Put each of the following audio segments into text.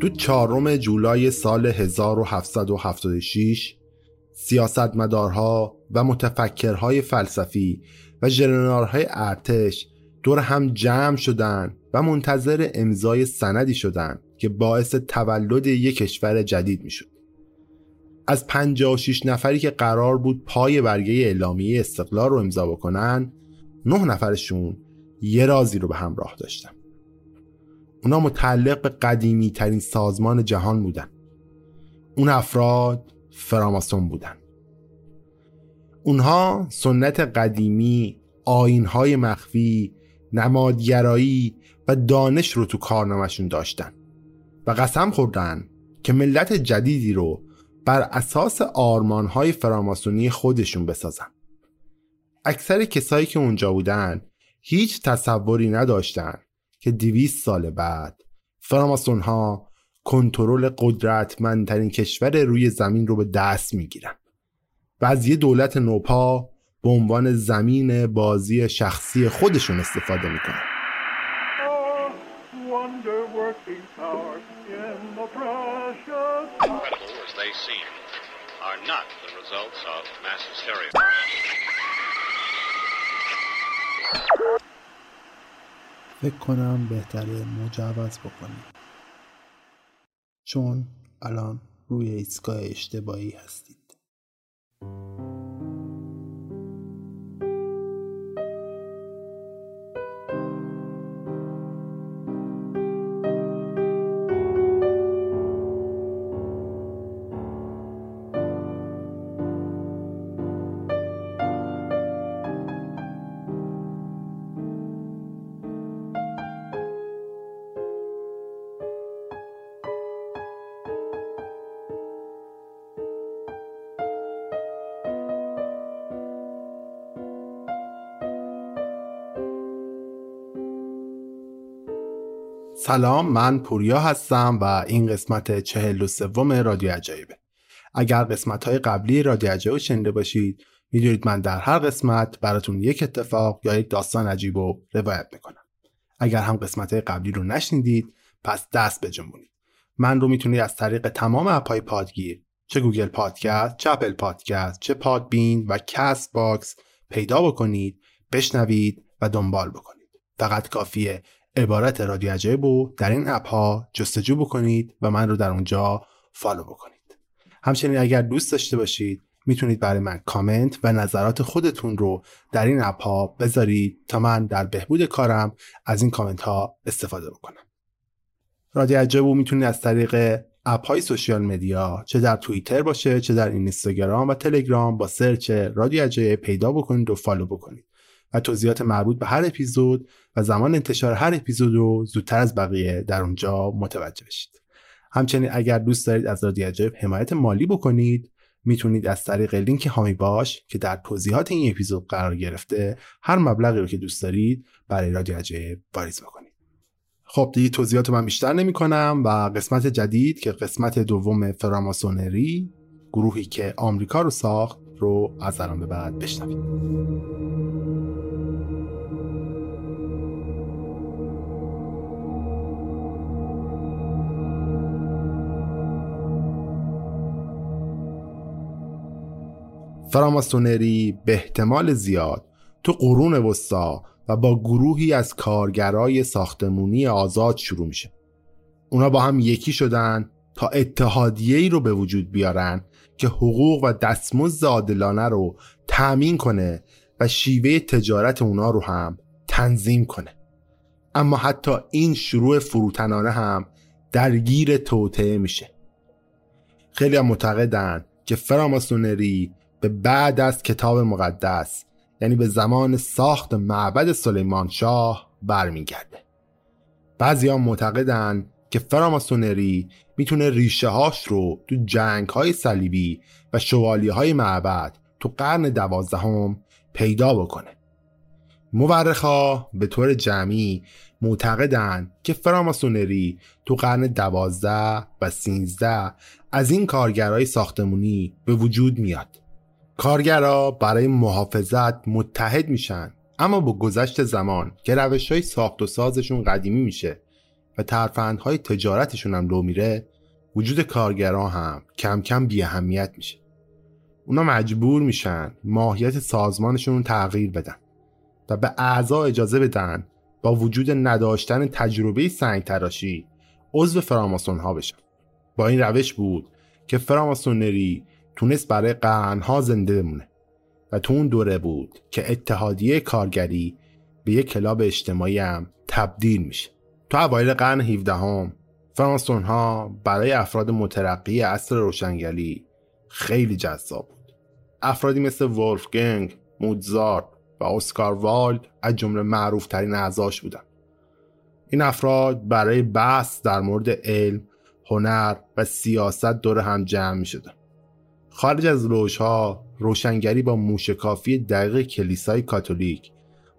تو چهارم جولای سال 1776 سیاستمدارها و متفکرهای فلسفی و ژنرالهای ارتش دور هم جمع شدند و منتظر امضای سندی شدند که باعث تولد یک کشور جدید می‌شد. از 56 نفری که قرار بود پای برگه اعلامیه استقلال رو امضا بکنن نه نفرشون یه رازی رو به همراه داشتن اونا متعلق به قدیمی ترین سازمان جهان بودن. اون افراد فراماسون بودن. اونها سنت قدیمی آینهای مخفی نمادگرایی و دانش رو تو کارنامهشون داشتن و قسم خوردن که ملت جدیدی رو بر اساس آرمانهای فراماسونی خودشون بسازن. اکثر کسایی که اونجا بودن هیچ تصوری نداشتن که دیویست سال بعد. فراماسون ها کنترل قدرتمندترین کشور روی زمین رو به دست می‌گیرن. و از یه دولت نوپا به عنوان زمین بازی شخصی خودشون استفاده می‌کنن. فکر کنم بهتره مجوز بکنیم. چون الان روی ایستگاه اشتباهی هستید. سلام من پوریا هستم و این قسمت چهل و سوم رادیو عجایبه. اگر قسمت های قبلی رادیو عجایب شنیده باشید می‌دونید من در هر قسمت براتون یک اتفاق یا یک داستان عجیب رو روایت می‌کنم. اگر هم قسمت های قبلی رو نشنیدید پس دست بجنبونید من رو می‌تونید از طریق تمام app های پادگیر چه Google Podcast چه Apple Podcast چه Podbean و Castbox پیدا بکنید بشنوید و دنبال بکنید. فقط کافیه عبارت رادیو عجایب رو در این app ها جستجو بکنید و من رو در اونجا follow بکنید. همچنین اگر دوست داشته باشید می‌تونید برای من کامنت و نظرات خودتون رو در این app ها بذارید تا من در بهبود کارم از این کامنت ها استفاده بکنم. رادیو عجایب می‌تونید از طریق app های social media چه در توییتر باشه چه در اینستاگرام و تلگرام با search رادیو عجایب پیدا بکنید و follow بکنید. و توضیحات مربوط به هر اپیزود و زمان انتشار هر اپیزود رو زودتر از بقیه در اونجا متوجه بشید. همچنین اگر دوست دارید از رادیو عجایب حمایت مالی بکنید می‌تونید از طریق لینک هامی باش که در توضیحات این اپیزود قرار گرفته هر مبلغی رو که دوست دارید برای رادیو عجایب واریز بکنید. خب دیگه توضیحات من بیشتر نمی کنم و قسمت جدید که قسمت دوم فراماسونری گروهی که آمریکا رو ساخت رو از الان به بعد بشنوید فراماسونری به احتمال زیاد تو قرون وسطا و با گروهی از کارگرای ساختمونی آزاد شروع میشه. اونا با هم یکی شدن تا اتحادیه رو به وجود بیارن که حقوق و دستمزد عادلانه رو تأمین کنه و شیوه تجارت اونا رو هم تنظیم کنه. اما حتی این شروع فروتنانه هم درگیر توطعه میشه. خیلی هم معتقدن که فراماسونری به بعد از کتاب مقدس یعنی به زمان ساخت معبد سلیمان شاه برمیگرده. بعضی هم معتقدن که فراماسونری می‌تونه ریشه هاش رو تو جنگ های صلیبی و شوالی های معبد تو قرن دوازدهم پیدا بکنه. مورخا به طور جمعی معتقدن که فراماسونری تو قرن دوازده و سینزده از این کارگرای ساختمونی به وجود میاد. کارگرا برای محافظت متحد میشن. اما با گذشت زمان که روش های ساخت و سازشون قدیمی میشه و ترفندهای تجارتشون هم لو میره وجود کارگرا هم کم کم بی اهمیت میشه. اونا مجبور میشن ماهیت سازمانشون تغییر بدن و به اعضا اجازه بدن با وجود نداشتن تجربه سنگ تراشی عضو فراماسون ها بشن. با این روش بود که فراماسونری تونست برای قرنها زنده بمونه و تو اون دوره بود که اتحادیه کارگری به یک کلاب اجتماعی هم تبدیل میشه. تو اوایل قرن 17 هم فرانسون ها برای افراد مترقی اصر روشنگری خیلی جذاب بود. افرادی مثل ولفگنگ، موزارت و اسکار والد از جمله معروف ترین اعضاش بودن. این افراد برای بحث در مورد علم، هنر و سیاست دور هم جمع می شدن. خارج از ها روشنگری با موشکافی دقیق کلیسای کاتولیک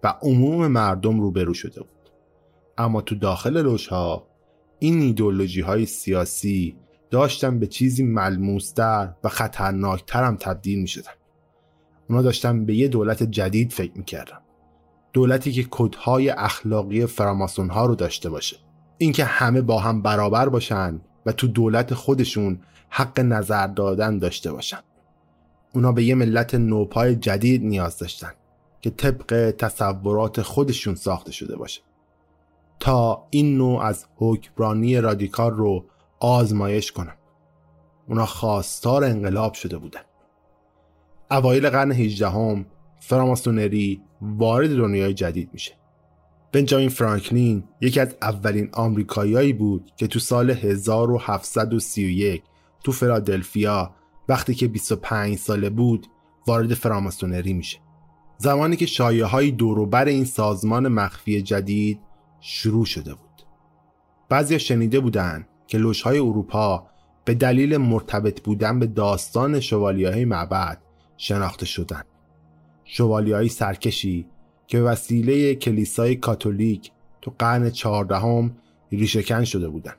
و عموم مردم روبرو شده بود. اما تو داخل ها این ایدولوژی های سیاسی داشتن به چیزی ملموستر و خطرناکتر هم تبدیل می شدن. اونا داشتن به یه دولت جدید فکر می‌کردن. دولتی که کدهای اخلاقی فراماسون ها رو داشته باشه. اینکه همه با هم برابر باشن و تو دولت خودشون حق نظر دادن داشته باشن. اونا به یه ملت نوپای جدید نیاز داشتن که طبق تصورات خودشون ساخته شده باشه. تا این نوع از حکمرانی رادیکال رو آزمایش کنن. اونا خواستار انقلاب شده بودن. اوایل قرن 18 هم فراماسونری وارد دنیای جدید میشه. بنجامین فرانکلین یکی از اولین آمریکاییایی بود که تو سال 1731 تو فیلادلفیا وقتی که 25 ساله بود وارد فراماسونری میشه. زمانی که شایعه های دوروبر این سازمان مخفی جدید شروع شده بود. بعضی شنیده بودند که های اروپا به دلیل مرتبط بودن به داستان شوالیه های معبد شناخته شدند شوالی های سرکشی که وسیله کلیسای کاتولیک تو قرن چهاردهم ریشهکن شده بودند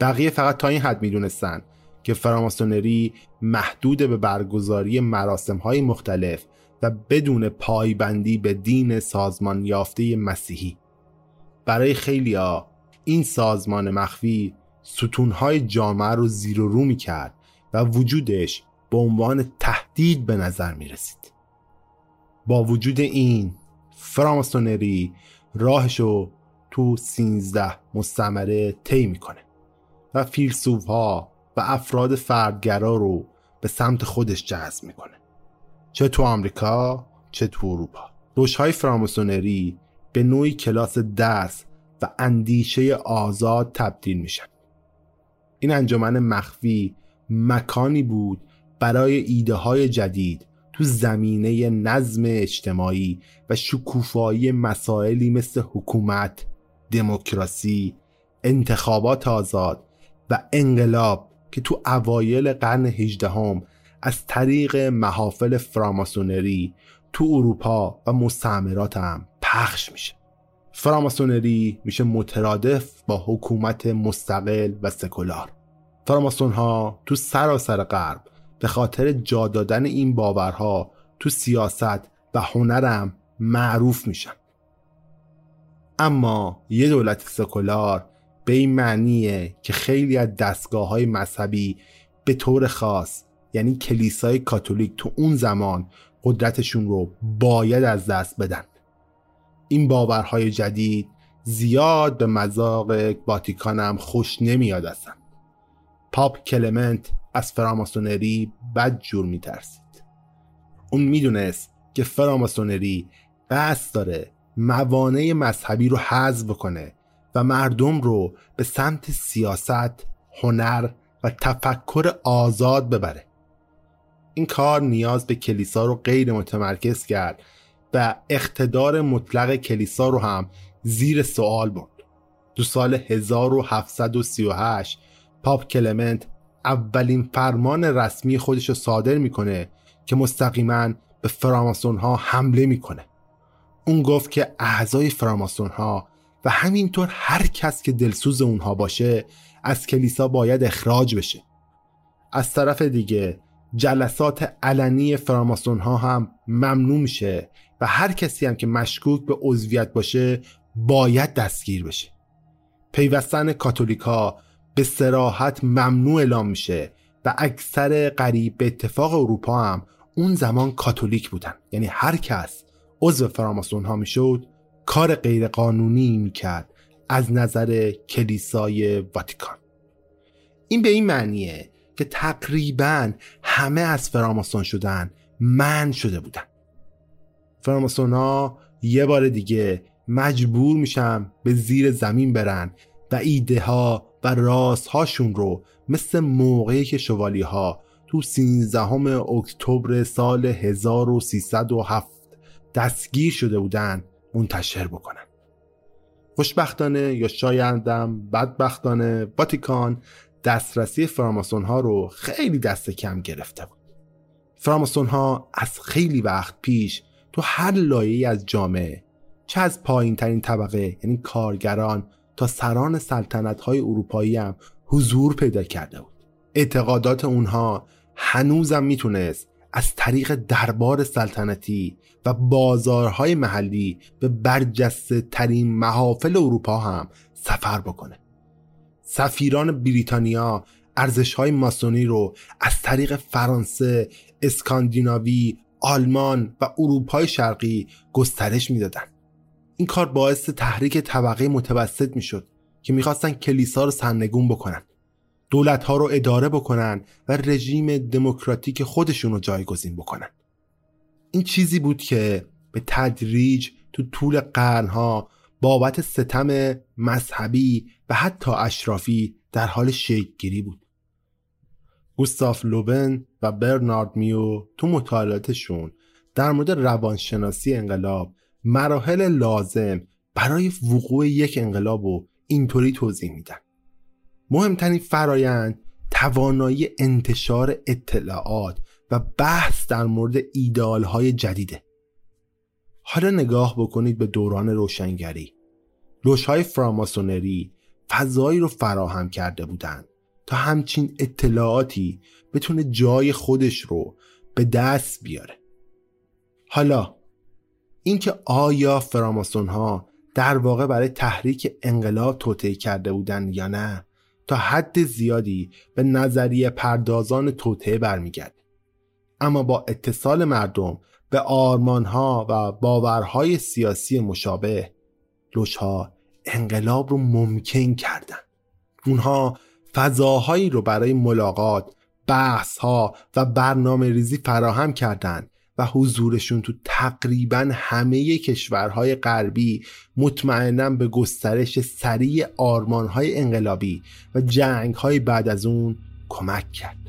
بقیه فقط تا این حد می‌دونستند که فراماسونری محدود به برگزاری مراسم های مختلف و بدون پایبندی به دین سازمان یافته مسیحی برای خیلیا این سازمان مخفی ستونهای جامعه رو زیر و رو می کرد و وجودش به عنوان تهدید به نظر می رسید. با وجود این فراماسونری راهشو تو سینزده مستمره طی می‌کنه و فیلسوف ها و افراد فردگرا رو به سمت خودش جذب می‌کنه. چه تو آمریکا چه تو اروپا. روشهای فراماسونری به نوعی کلاس درس و اندیشه آزاد تبدیل میشن. این انجمن مخفی مکانی بود برای ایده های جدید تو زمینه نظم اجتماعی و شکوفایی مسائلی مثل حکومت، دموکراسی، انتخابات آزاد و انقلاب که تو اوایل قرن هجدهم از طریق محافل فراماسونری تو اروپا و مستعمرات هم پخش میشه. فراماسونری میشه مترادف با حکومت مستقل و سکولار. فراماسون ها تو سراسر غرب به خاطر جا دادن این باورها تو سیاست و هنرم معروف میشن. اما یه دولت سکولار به این معنیه که خیلی از دستگاه های مذهبی به طور خاص یعنی کلیسای کاتولیک تو اون زمان قدرتشون رو باید از دست بدن. این باورهای جدید زیاد به مذاق واتیکان هم خوش نمیاد هستن پاپ کلمنت از فراماسونری بد جور میترسید. اون می‌دونست که فراماسونری قصد داره موانع مذهبی رو حذف کنه و مردم رو به سمت سیاست، هنر و تفکر آزاد ببره. این کار نیاز به کلیسا رو غیر متمرکز کرد و اقتدار مطلق کلیسا رو هم زیر سوال برد. دو سال 1738 پاپ کلمنت اولین فرمان رسمی خودش رو صادر می‌کنه که مستقیما به فراماسون ها حمله می‌کنه. اون گفت که اعضای فراماسون ها و همینطور هر کس که دلسوز اونها باشه از کلیسا باید اخراج بشه. از طرف دیگه جلسات علنی فراماسون ها هم ممنوع میشه و هر کسی هم که مشکوک به عضویت باشه باید دستگیر بشه. پیوستن کاتولیکا به سراحت ممنوع اعلام میشه و اکثر قریب به اتفاق اروپا هم اون زمان کاتولیک بودن. یعنی هر کس عضو فراماسون ها می‌شد کار غیرقانونی می‌کرد از نظر کلیسای واتیکان. این به این معنیه که تقریبا همه از فراماسون شدن من شده بودن فراماسون ها یه بار دیگه مجبور میشن به زیر زمین برن و ایده ها و راست هاشون رو مثل موقعی که شوالی ها تو 13 اکتبر سال 1307 دستگیر شده بودن منتشر بکنن. خوشبختانه یا شایندم بدبختانه واتیکان دسترسی فراماسون ها رو خیلی دست کم گرفته بود. فراماسون ها از خیلی وقت پیش تو هر لایه از جامعه چه از پایین ترین طبقه یعنی کارگران تا سران سلطنت های اروپایی هم حضور پیدا کرده بود. اعتقادات اونها هنوزم می‌تونست از طریق دربار سلطنتی و بازارهای محلی به برجسته ترین محافل اروپا هم سفر بکنه سفیران بریتانیا ارزش های ماسونی رو از طریق فرانسه، اسکاندیناوی، آلمان و اروپای شرقی گسترش می‌دادن. این کار باعث تحریک طبقه متوسط می‌شد که می‌خواستن کلیسا رو سرنگون بکنن. دولت ها رو اداره بکنن و رژیم دموکراتیک خودشون رو جایگزین بکنن. این چیزی بود که به تدریج تو طول قرنها بابت ستم مذهبی و حتی اشرافی در حال شکلگیری بود گوستاف لوبن و برنارد میو تو مطالعاتشون در مورد روانشناسی انقلاب مراحل لازم برای وقوع یک انقلاب رو اینطوری توضیح میدن مهمترین فرایند توانایی انتشار اطلاعات و بحث در مورد ایدال های جدیده. حالا نگاه بکنید به دوران روشنگری. های فراماسونری فضایی رو فراهم کرده بودند تا همچین اطلاعاتی بتونه جای خودش رو به دست بیاره. حالا اینکه آیا فراماسون ها در واقع برای تحریک انقلاب توطعه کرده بودند یا نه تا حد زیادی به نظریه پردازان توطعه برمیگرده. اما با اتصال مردم به آرمانها و باورهای سیاسی مشابه لوشها انقلاب رو ممکن کردن. اونها فضاهایی رو برای ملاقات بحث ها و برنامه ریزی فراهم کردند و حضورشون تو تقریبا همه کشورهای غربی مطمئنا به گسترش سریع آرمانهای انقلابی و جنگهای بعد از اون کمک کرد.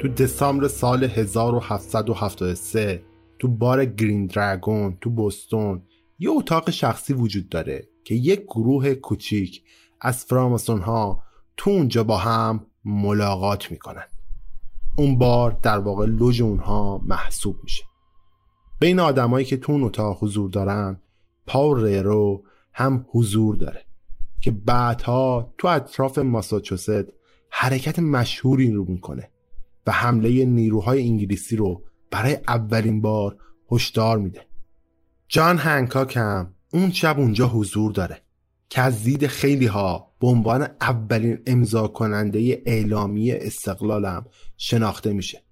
تو دسامبر سال 1773 تو بار گرین درگون تو بوستون یه اتاق شخصی وجود داره که یک گروه کوچیک از فراماسون ها تو اونجا با هم ملاقات می‌کنن. اون بار در واقع لوژ اونها محسوب میشه. بین آدمایی که تو اون اتاق حضور دارن پاول ریرو هم حضور داره که بعدها تو اطراف ماساچوست حرکت مشهوری رو می‌کنه. و حمله نیروهای انگلیسی رو برای اولین بار هشدار میده. جان هنکاک هم اون شب اونجا حضور داره که از دید خیلی ها به عنوان اولین امضا کننده اعلامی استقلالم شناخته میشه.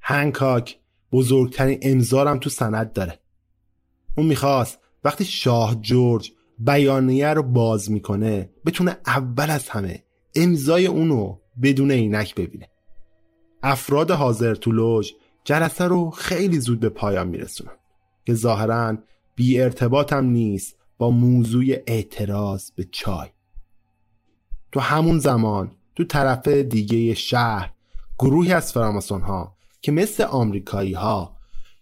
هنکاک بزرگترین امضارم تو سند داره. اون می‌خواست وقتی شاه جورج بیانیه رو باز می‌کنه بتونه اول از همه امضای اونو بدون عینک ببینه. افراد حاضر تو لوژ جلسه رو خیلی زود به پایان میرسونن که ظاهرا بی ارتباط هم نیست با موضوع اعتراض به چای. تو همون زمان تو طرف دیگه شهر گروهی از فراماسون ها که مثل آمریکایی ها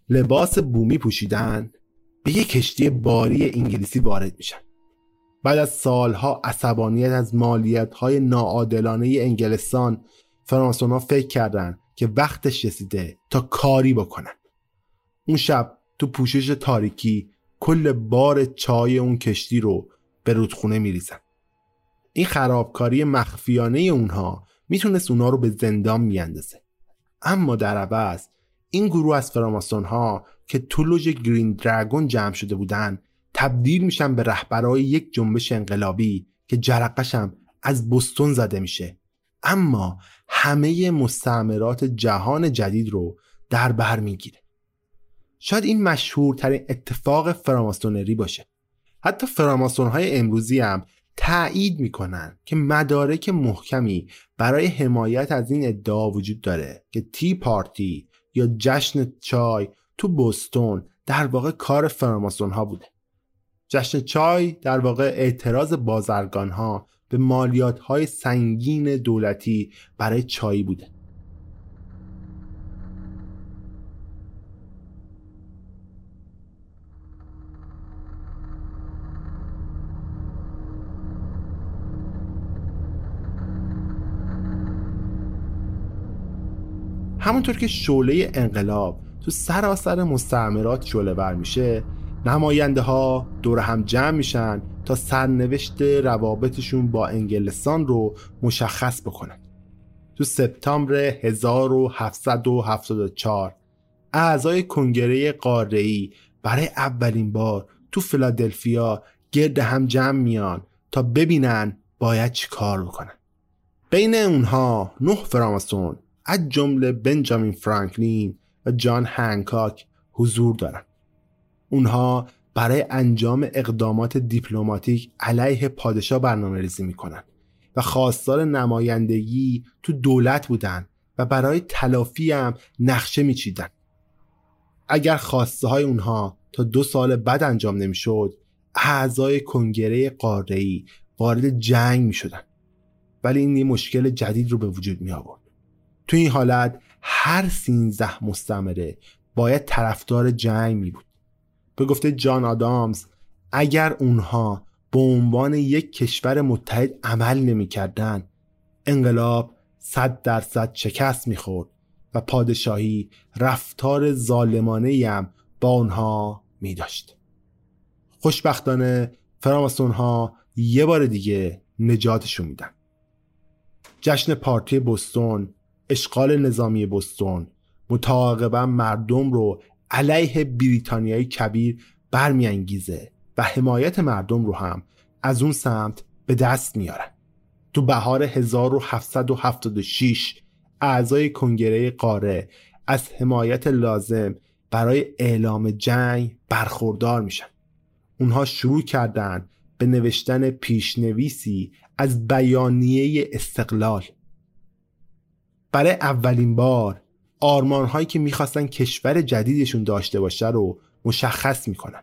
لباس بومی پوشیدن به یک کشتی باری انگلیسی وارد میشن. بعد از سالها عصبانیت از مالیت های ناعادلانه انگلستان فرانسون ها فکر کردند که وقتش رسیده تا کاری بکنن. اون شب تو پوشش تاریکی کل بار چای اون کشتی رو به رودخونه میریزن. این خرابکاری مخفیانه اونها می‌تونست اونها رو به زندان میاندازه. اما در عوض این گروه از فراماسون ها که تو لوژ گرین درگون جمع شده بودن تبدیل میشن به رهبرای یک جنبش انقلابی که جرقشم از بستون زده میشه. اما همه مستعمرات جهان جدید رو در بر می‌گیره. شاید این مشهورترین اتفاق فراماسونری باشه. حتی فراماسون های امروزی هم تایید می‌کنن که مدارک محکمی برای حمایت از این ادعا وجود داره که تی پارتی یا جشن چای تو بوستون در واقع کار فراماسون ها بوده. جشن چای در واقع اعتراض بازرگان ها به مالیات های سنگین دولتی برای چای بوده. همونطور که شعله انقلاب تو سراسر مستعمرات شعله ور میشه نماینده ها دور هم جمع میشن تا سرنوشت روابطشون با انگلستان رو مشخص بکنن. تو سپتامبر 1774 اعضای کنگره قاره‌ای برای اولین بار تو فیلادلفیا گرد هم جمع میان تا ببینن باید چی کار بکنن. بین اونها نه فراماسون از جمله بنجامین فرانکلین و جان هنکاک حضور دارن. اونها برای انجام اقدامات دیپلماتیک علیه پادشاه برنامه ریزی می‌کنن و خواستار نمایندگی تو دولت بودن و برای تلافی هم نقشه میچیدن. اگر خواسته های اونها تا دو سال بعد انجام نمی‌شد اعضای کنگره قاره‌ای وارد جنگ می‌شدن. ولی این مشکل جدید رو به وجود می آورد تو این حالت هر سینزده مستمره باید طرفدار جنگ می بود به گفته جان آدامز اگر اونها به عنوان یک کشور متحد عمل نمی‌کردند انقلاب صد درصد شکست می‌خورد و پادشاهی رفتار ظالمانه هم با اونها می داشت. خوشبختانه فراماسون ها یه بار دیگه نجاتشون میدن جشن پارتی بستون اشغال نظامی بستون متعاقبا مردم رو علیه بریتانیای کبیر برمیانگیزه و حمایت مردم رو هم از اون سمت به دست میارن تو بهار 1776 اعضای کنگره قاره از حمایت لازم برای اعلام جنگ برخوردار میشن. اونها شروع کردن به نوشتن پیشنویسی از بیانیه استقلال. برای اولین بار آرمان هایی که می‌خواستن کشور جدیدشون داشته باشه رو مشخص می‌کنن.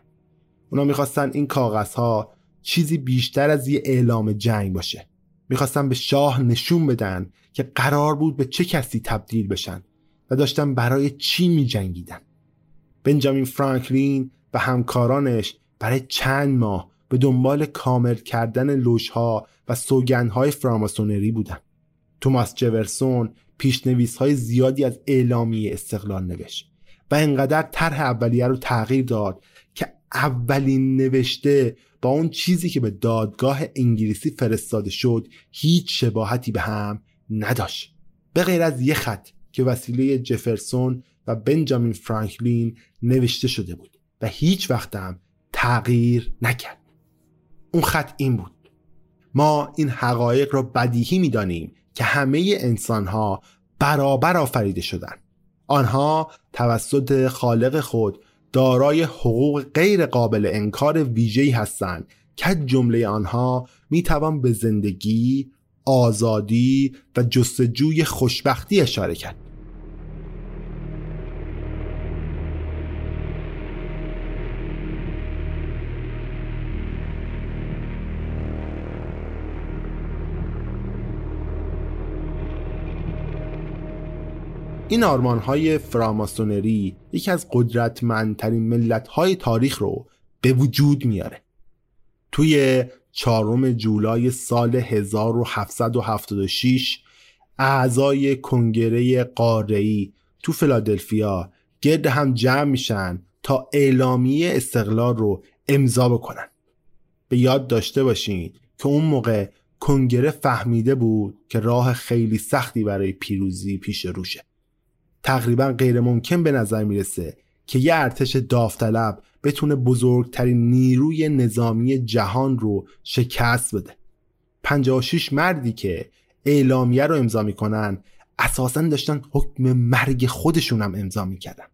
اونا می‌خواستن این کاغذ ها چیزی بیشتر از یه اعلام جنگ باشه. می‌خواستن به شاه نشون بدن که قرار بود به چه کسی تبدیل بشن و داشتن برای چی میجنگیدن. بنجامین فرانکلین و همکارانش برای چند ماه به دنبال کامل کردن لوژها و سوگنهای فراماسونری بودن. توماس جورسون پیشنویس های زیادی از اعلامیه استقلال نوشت و انقدر طرح اولیه رو تغییر داد که اولین نوشته با اون چیزی که به دادگاه انگلیسی فرستاده شد هیچ شباهتی به هم نداشت. به غیر از یه خط که وسیله جفرسون و بنجامین فرانکلین نوشته شده بود و هیچ وقت هم تغییر نکرد. اون خط این بود. ما این حقایق را بدیهی می‌دانیم که همه انسان ها برابر آفریده شدند آنها توسط خالق خود دارای حقوق غیر قابل انکار ویژه‌ای هستند که جمله آنها می توان به زندگی، آزادی و جستجوی خوشبختی اشاره کرد. این آرمان های فراماسونری یکی از قدرتمندترین ملت های تاریخ رو به وجود میاره. توی چهارم جولای سال 1776 اعضای کنگره قاره‌ای تو فلادلفیا گرد هم جمع میشن تا اعلامیه استقلال رو امضا بکنن. به یاد داشته باشین که اون موقع کنگره فهمیده بود که راه خیلی سختی برای پیروزی پیش روشه. تقریبا غیر ممکن به نظر می‌رسه که یه ارتش داوطلب بتونه بزرگترین نیروی نظامی جهان رو شکست بده. 56 مردی که اعلامیه رو امضا می‌کنن اساسا داشتن حکم مرگ خودشون هم امضا می‌کردن.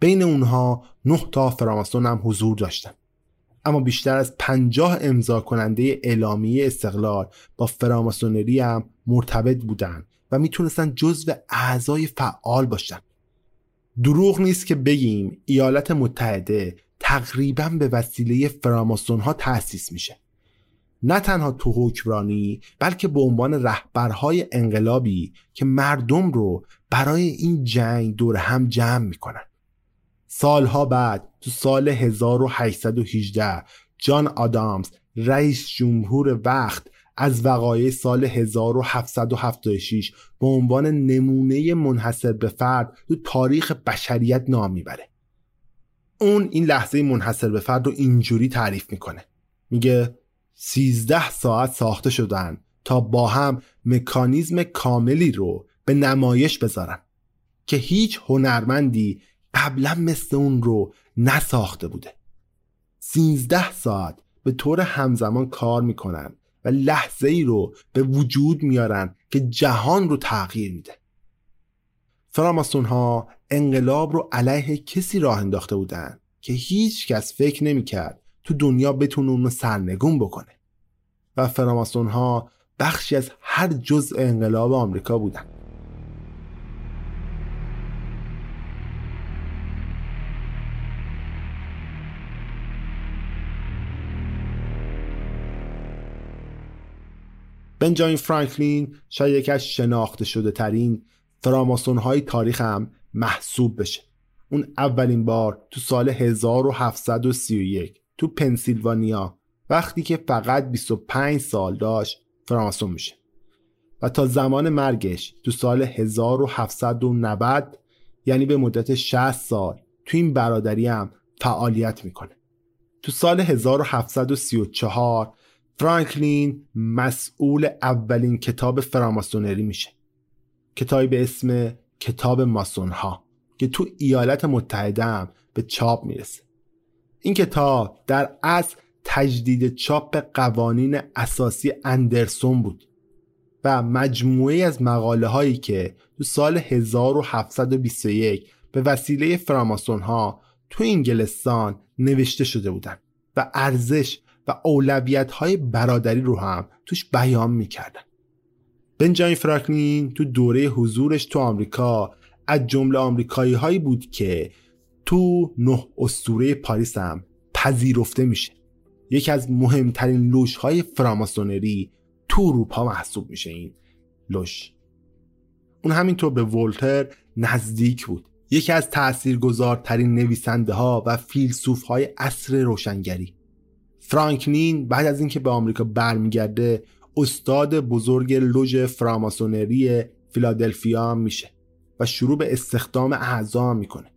بین اونها نه تا فراماسون هم حضور داشتن. اما بیشتر از پنجاه امضا کننده اعلامیه استقلال با فراماسونری هم مرتبط بودن. و می‌تونستن جزو اعضای فعال باشن. دروغ نیست که بگیم ایالات متحده تقریبا به وسیله فراماسون ها تأسیس میشه. نه تنها تو حکمرانی بلکه به عنوان رهبرهای انقلابی که مردم رو برای این جنگ دور هم جمع می‌کنن. سالها بعد تو سال 1818 جان آدامز رئیس جمهور وقت از وقایع سال 1776 به عنوان نمونه منحصر به فرد تو تاریخ بشریت نام می‌بره. اون این لحظه منحصر به فرد رو اینجوری تعریف می‌کنه. میگه 13 ساعت ساخته شدن تا با هم مکانیزم کاملی رو به نمایش بذارن که هیچ هنرمندی قبلا مثل اون رو نساخته بوده. 13 ساعت به طور همزمان کار می‌کنن و لحظه ای رو به وجود میارن که جهان رو تغییر میده. فراماسون ها انقلاب رو علیه کسی راه انداخته بودن که هیچ کس فکر نمی‌کرد تو دنیا بتونه اون رو سرنگون بکنه. و فراماسون ها بخشی از هر جزء انقلاب آمریکا بودن. بنجامین فرانکلین شاید یکی از شناخته شده ترین فراماسون های تاریخ هم محسوب بشه. اون اولین بار تو سال 1731 تو پنسیلوانیا وقتی که فقط 25 سال داشت فراماسون میشه. و تا زمان مرگش تو سال 1790 یعنی به مدت 60 سال تو این برادری هم فعالیت می‌کنه. تو سال 1734 فرانکلین مسئول اولین کتاب فراماسونری میشه. کتابی به اسم کتاب ماسون ها که تو ایالات متحده هم به چاپ می‌رسه. این کتاب در اصل تجدید چاپ قوانین اساسی اندرسون بود و مجموعه از مقاله هایی که تو سال 1721 به وسیله فراماسون ها تو انگلستان نوشته شده بودند و ارزش و اولویت های برادری رو هم توش بیان می‌کردن. بنجامین فرانکلین تو دوره حضورش تو آمریکا از جمله آمریکایی هایی بود که تو نه استوره پاریس هم پذیرفته میشه. یکی از مهمترین لوش های فراماسونری تو اروپا محسوب میشه این لوش اون همینطور به ولتر نزدیک بود. یکی از تاثیرگذارترین نویسنده ها و فیلسوف های عصر روشنگری. فرانکلین بعد از اینکه به آمریکا برمیگرده استاد بزرگ لوژ فراماسونری فیلادلفیا میشه و شروع به استخدام اعضا می‌کنه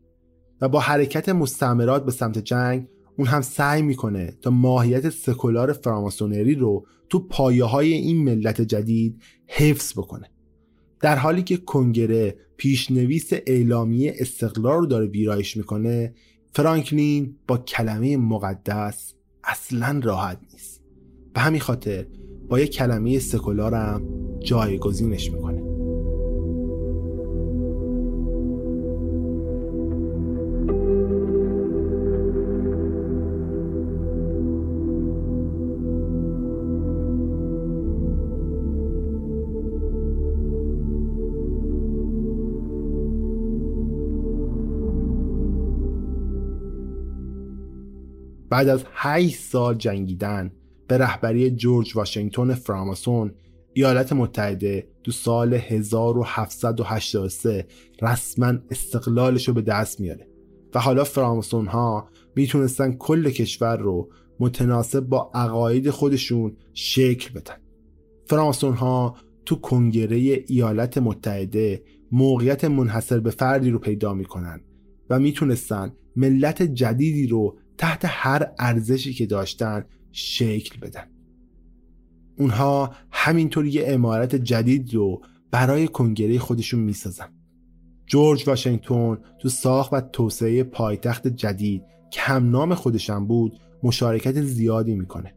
و با حرکت مستعمرات به سمت جنگ اون هم سعی می‌کنه تا ماهیت سکولار فراماسونری رو تو پایه های این ملت جدید حفظ بکنه. در حالی که کنگره پیشنویس اعلامیه استقلال رو داره ویرایش می‌کنه فرانکلین با کلمه مقدس اصلا راحت نیست. به همین خاطر با یه کلمه سکولار هم جایگزینش می‌کنه. بعد از 8 سال جنگیدن به رهبری جورج واشنگتن فراماسون ایالات متحده دو سال 1783 رسما استقلالش رو به دست میاره و حالا فراماسون ها می‌تونستن کل کشور رو متناسب با عقاید خودشون شکل بدن. فراماسون ها تو کنگره ایالات متحده موقعیت منحصر به فردی رو پیدا می‌کنن و می‌تونستن ملت جدیدی رو تحت هر ارزشی که داشتن شکل بدن. اونها همینطور یه امارت جدید رو برای کنگره خودشون می‌سازن. جورج واشنگتن تو ساخت و توسعه پایتخت جدید که هم نام خودشم بود مشارکت زیادی می‌کنه.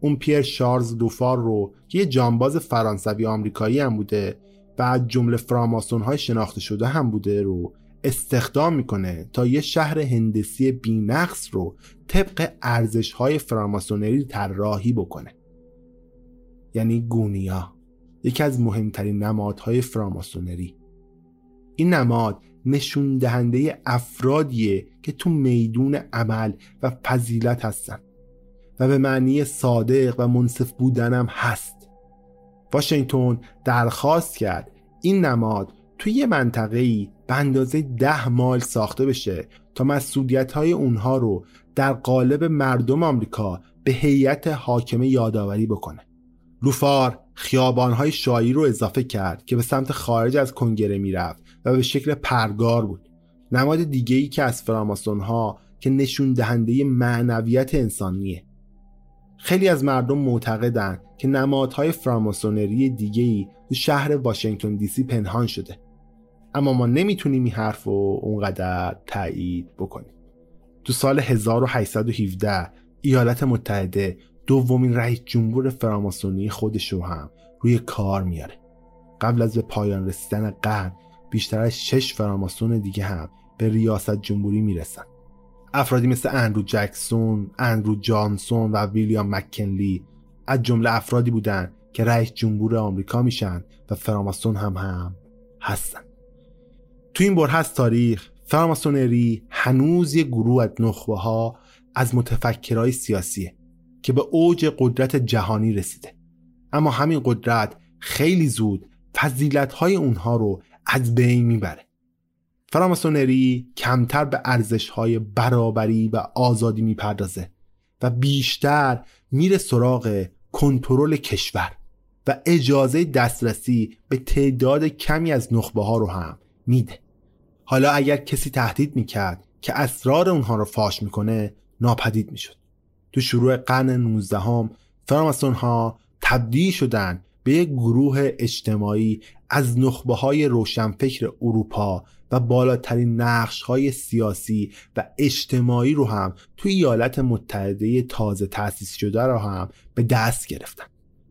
اون پیر شارز دوفار رو که یه جانباز فرانسوی آمریکایی هم بوده و از جمله فراماسون های شناخته شده هم بوده رو استخدام می‌کنه تا یه شهر هندسی بینقص رو طبق ارزش های فراماسونری طراحی بکنه. یعنی گونیا یکی از مهمترین نمادهای فراماسونری. این نماد نشون دهنده افرادیه که تو میدون عمل و فضیلت هستن و به معنی صادق و منصف بودنم هست. واشنگتن درخواست کرد این نماد توی یه منطقه ای به اندازه ده مایل ساخته بشه تا مسئولیت های اونها رو در قالب مردم آمریکا به هیئت حاکمه یادآوری بکنه. لوفار های شایی رو اضافه کرد که به سمت خارج از کنگره می‌رفت و به شکل پرگار بود. نماد دیگه ای که از فراماسون ها که نشون دهنده معنویت انسانیه. خیلی از مردم معتقدند که نمادهای فراماسونری دیگه ای تو شهر واشنگتن دی سی پنهان شده. اما ما نمی‌تونیم این حرف رو اونقدر تایید بکنیم. تو سال 1817 ایالات متحده دومین رئیس جمهور فراماسونی خودش رو هم روی کار میاره. قبل از به پایان رسیدن قرن بیشتر از شش فراماسون دیگه هم به ریاست جمهوری می‌رسن. افرادی مثل اندرو جکسون، اندرو جانسون و ویلیام مکنلی از جمله افرادی بودند که رئیس جمهور آمریکا میشن و فراماسون هم هم هستن. تو این بر هست تاریخ. فراماسونری هنوز یک گروه از نخبه ها از متفکرهای سیاسیه که به اوج قدرت جهانی رسیده. اما همین قدرت خیلی زود فضیلت های اونها رو از بین می‌بره. فراماسونری کمتر به ارزش های برابری و آزادی می‌پردازه و بیشتر میره سراغ کنترل کشور و اجازه دسترسی به تعداد کمی از نخبه ها رو هم میده. حالا اگر کسی تهدید می‌کرد که اسرار اونها رو فاش می‌کنه ناپدید می‌شد. تو شروع قرن 19 هم فراماسون ها تبدیل شدن به یک گروه اجتماعی از نخبه های روشنفکر اروپا و بالاترین نقش های سیاسی و اجتماعی رو هم توی ایالات متحده تازه تأسیس شده رو هم به دست گرفتن.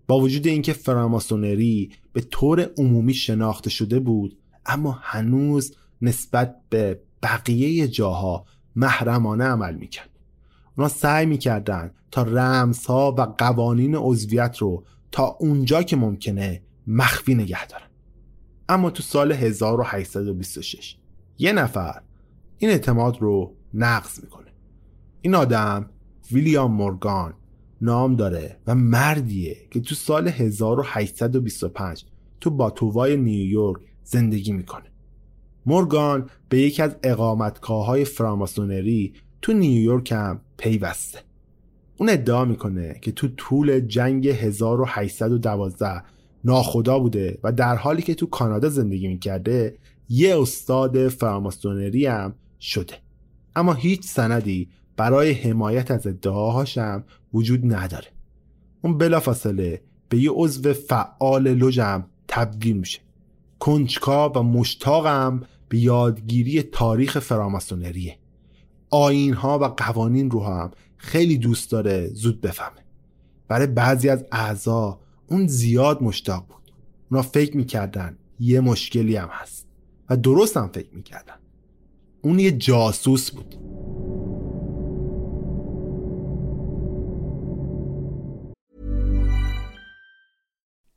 با وجود اینکه فراماسونری به طور عمومی شناخته شده بود اما هنوز نسبت به بقیه جاها محرمانه عمل می‌کرد. اونا سعی می‌کردن تا رمزها و قوانین عضویت رو تا اونجا که ممکنه مخفی نگه دارن. اما تو سال 1826 یه نفر این اعتماد رو نقض می‌کنه. این آدم ویلیام مورگان نام داره و مردیه که تو سال 1825 تو باتووای نیویورک زندگی می‌کنه. مورگان به یکی از اقامتگاه های فراماسونری تو نیویورک هم پیوسته. اون ادعا می‌کنه که تو طول جنگ 1812 ناخدا بوده و در حالی که تو کانادا زندگی می‌کرده یه استاد فراماسونری هم شده. اما هیچ سندی برای حمایت از ادعاهاشم وجود نداره. اون بلافاصله به یه عضو فعال لوژم تبدیل میشه. کنچکا و مشتاقم به یادگیری تاریخ فراماسونریه. آین ها و قوانین رو هم خیلی دوست داره زود بفهمه. برای بعضی از اعضا اون زیاد مشتاق بود. اونا فکر می‌کردن یه مشکلی هم هست و درست هم فکر می‌کردن. اون یه جاسوس بود.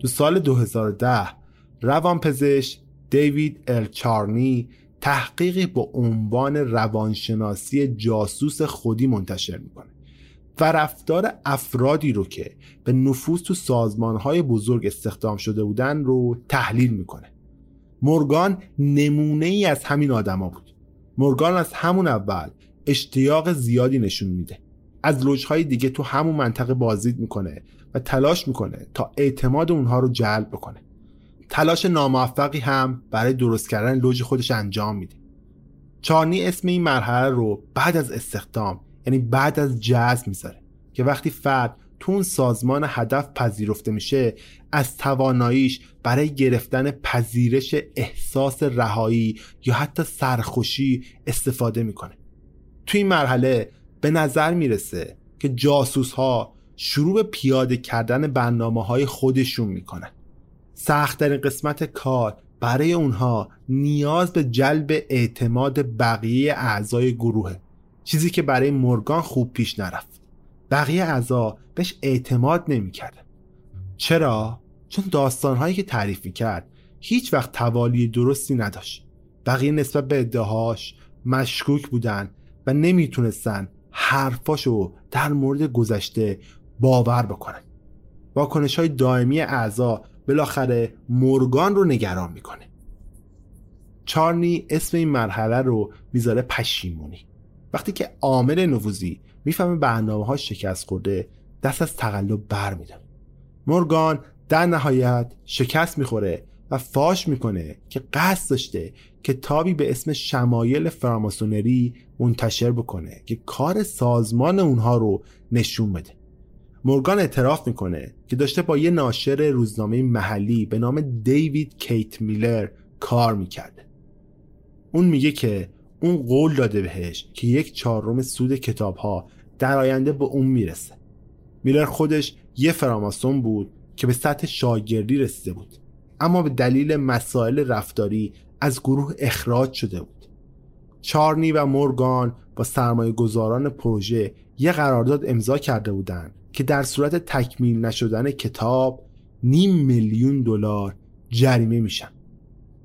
تو سال 2010 روانپزشک دیوید ارچارنی تحقیقی با عنوان روانشناسی جاسوس خودی منتشر می‌کنه و رفتار افرادی رو که به نفوذ تو سازمانهای بزرگ استخدام شده بودن رو تحلیل می‌کنه. مورگان نمونه ای از همین آدما بود. مورگان از همون اول اشتیاق زیادی نشون میده. از لوژهای دیگه تو همون منطقه بازدید می‌کنه. و تلاش می‌کنه تا اعتماد اونها رو جلب بکنه. تلاش ناموفقی هم برای درست کردن لوژ خودش انجام میده. چارنی اسم این مرحله رو بعد از استخدام یعنی بعد از جذب می‌ذاره که وقتی فرد تو اون سازمان هدف پذیرفته میشه از تواناییش برای گرفتن پذیرش احساس رهایی یا حتی سرخوشی استفاده می‌کنه. تو این مرحله به نظر می‌رسه که جاسوس ها شروع به پیاده کردن برنامه های خودشون می‌کنن سختترین قسمت کار برای اونها نیاز به جلب اعتماد بقیه اعضای گروهه چیزی که برای مورگان خوب پیش نرفت. بقیه اعضا بهش اعتماد نمی‌کردن. چرا؟ چون داستانهایی که تعریف می‌کرد هیچ وقت توالی درستی نداشت. بقیه نسبت به ادعاهاش مشکوک بودن و نمی‌تونستن حرفاشو در مورد گذشته باور بکنن. واکنش های دائمی اعضا بالاخره مورگان رو نگران می‌کنه. چارنی اسم این مرحله رو می‌ذاره پشیمونی. وقتی که عامل نفوذی می‌فهمه برنامه ها شکست خورده دست از تقلب بر میداره مورگان در نهایت شکست می‌خوره و فاش می‌کنه که قصد داشته کتابی به اسم شمایل فراماسونری منتشر بکنه که کار سازمان اونها رو نشون بده. مورگان اعتراف می‌کنه که داشته با یه ناشر روزنامه محلی به نام دیوید کیت میلر کار می‌کرده اون میگه که اون قول داده بهش که یک چهارم سود کتاب ها در آینده به اون می‌رسه. میلر خودش یه فراماسون بود که به سطح شاگردی رسیده بود اما به دلیل مسائل رفتاری از گروه اخراج شده بود. چارنی و مورگان با سرمایه گذاران پروژه یه قرارداد امضا کرده بودند که در صورت تکمیل نشدن کتاب نیم میلیون دلار جریمه میشن.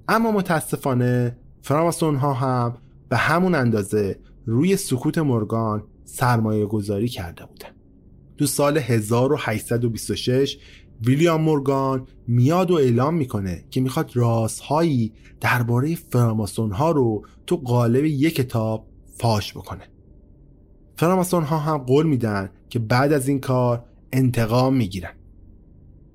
اما متاسفانه فراماسون ها هم به همون اندازه روی سکوت مورگان سرمایه گذاری کرده بودن. تو سال 1826 ویلیام مورگان میاد و اعلام می‌کنه که می‌خواد رازهایی درباره فراماسون ها رو تو قالب یک کتاب فاش بکنه. فراماسون ها هم قول میدن که بعد از این کار انتقام می‌گیرن.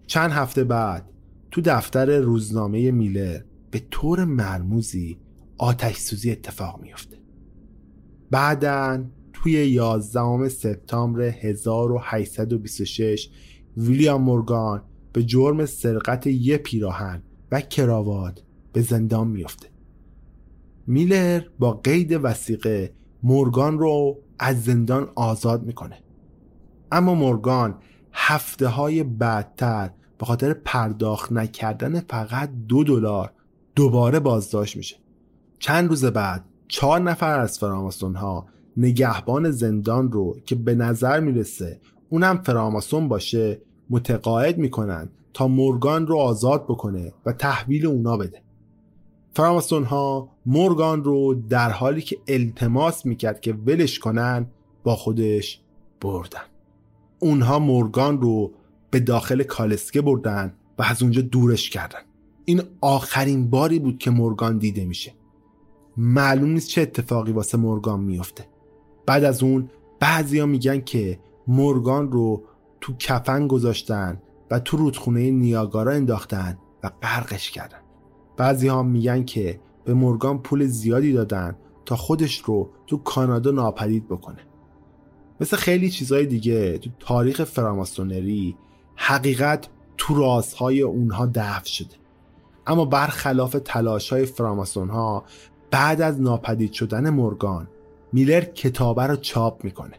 چند هفته بعد تو دفتر روزنامه میلر به طور مرموزی آتش سوزی اتفاق میفته بعدا توی 11 سپتامبر 1826 ویلیام مورگان به جرم سرقت یه پیراهن و کراوات به زندان میفته میلر با قید وسیقه مورگان رو از زندان آزاد می‌کنه. اما مورگان هفته های بعدتر به خاطر پرداخت نکردن فقط دو دلار دوباره بازداشت میشه. چند روز بعد چهار نفر از فراماسون ها نگهبان زندان رو که به نظر می‌رسه اونم فراماسون باشه متقاعد می‌کنن تا مورگان رو آزاد بکنه و تحویل اونا بده. فراماسون ها مورگان رو در حالی که التماس می‌کرد که ولش کنن با خودش بردن. اونها مورگان رو به داخل کالسکه بردن و از اونجا دورش کردن. این آخرین باری بود که مورگان دیده میشه. معلوم نیست چه اتفاقی واسه مورگان میفته بعد از اون بعضیا میگن که مورگان رو تو کفن گذاشتن و تو رودخونه نیاگارا انداختن و غرقش کردن. بعضی ها میگن که به مورگان پول زیادی دادن تا خودش رو تو کانادا ناپدید بکنه. مثل خیلی چیزهای دیگه تو تاریخ فراماسونری حقیقت تو رازهای اونها دفع شده. اما برخلاف تلاش های فراماسون ها بعد از ناپدید شدن مورگان میلر کتابه رو چاپ می‌کنه.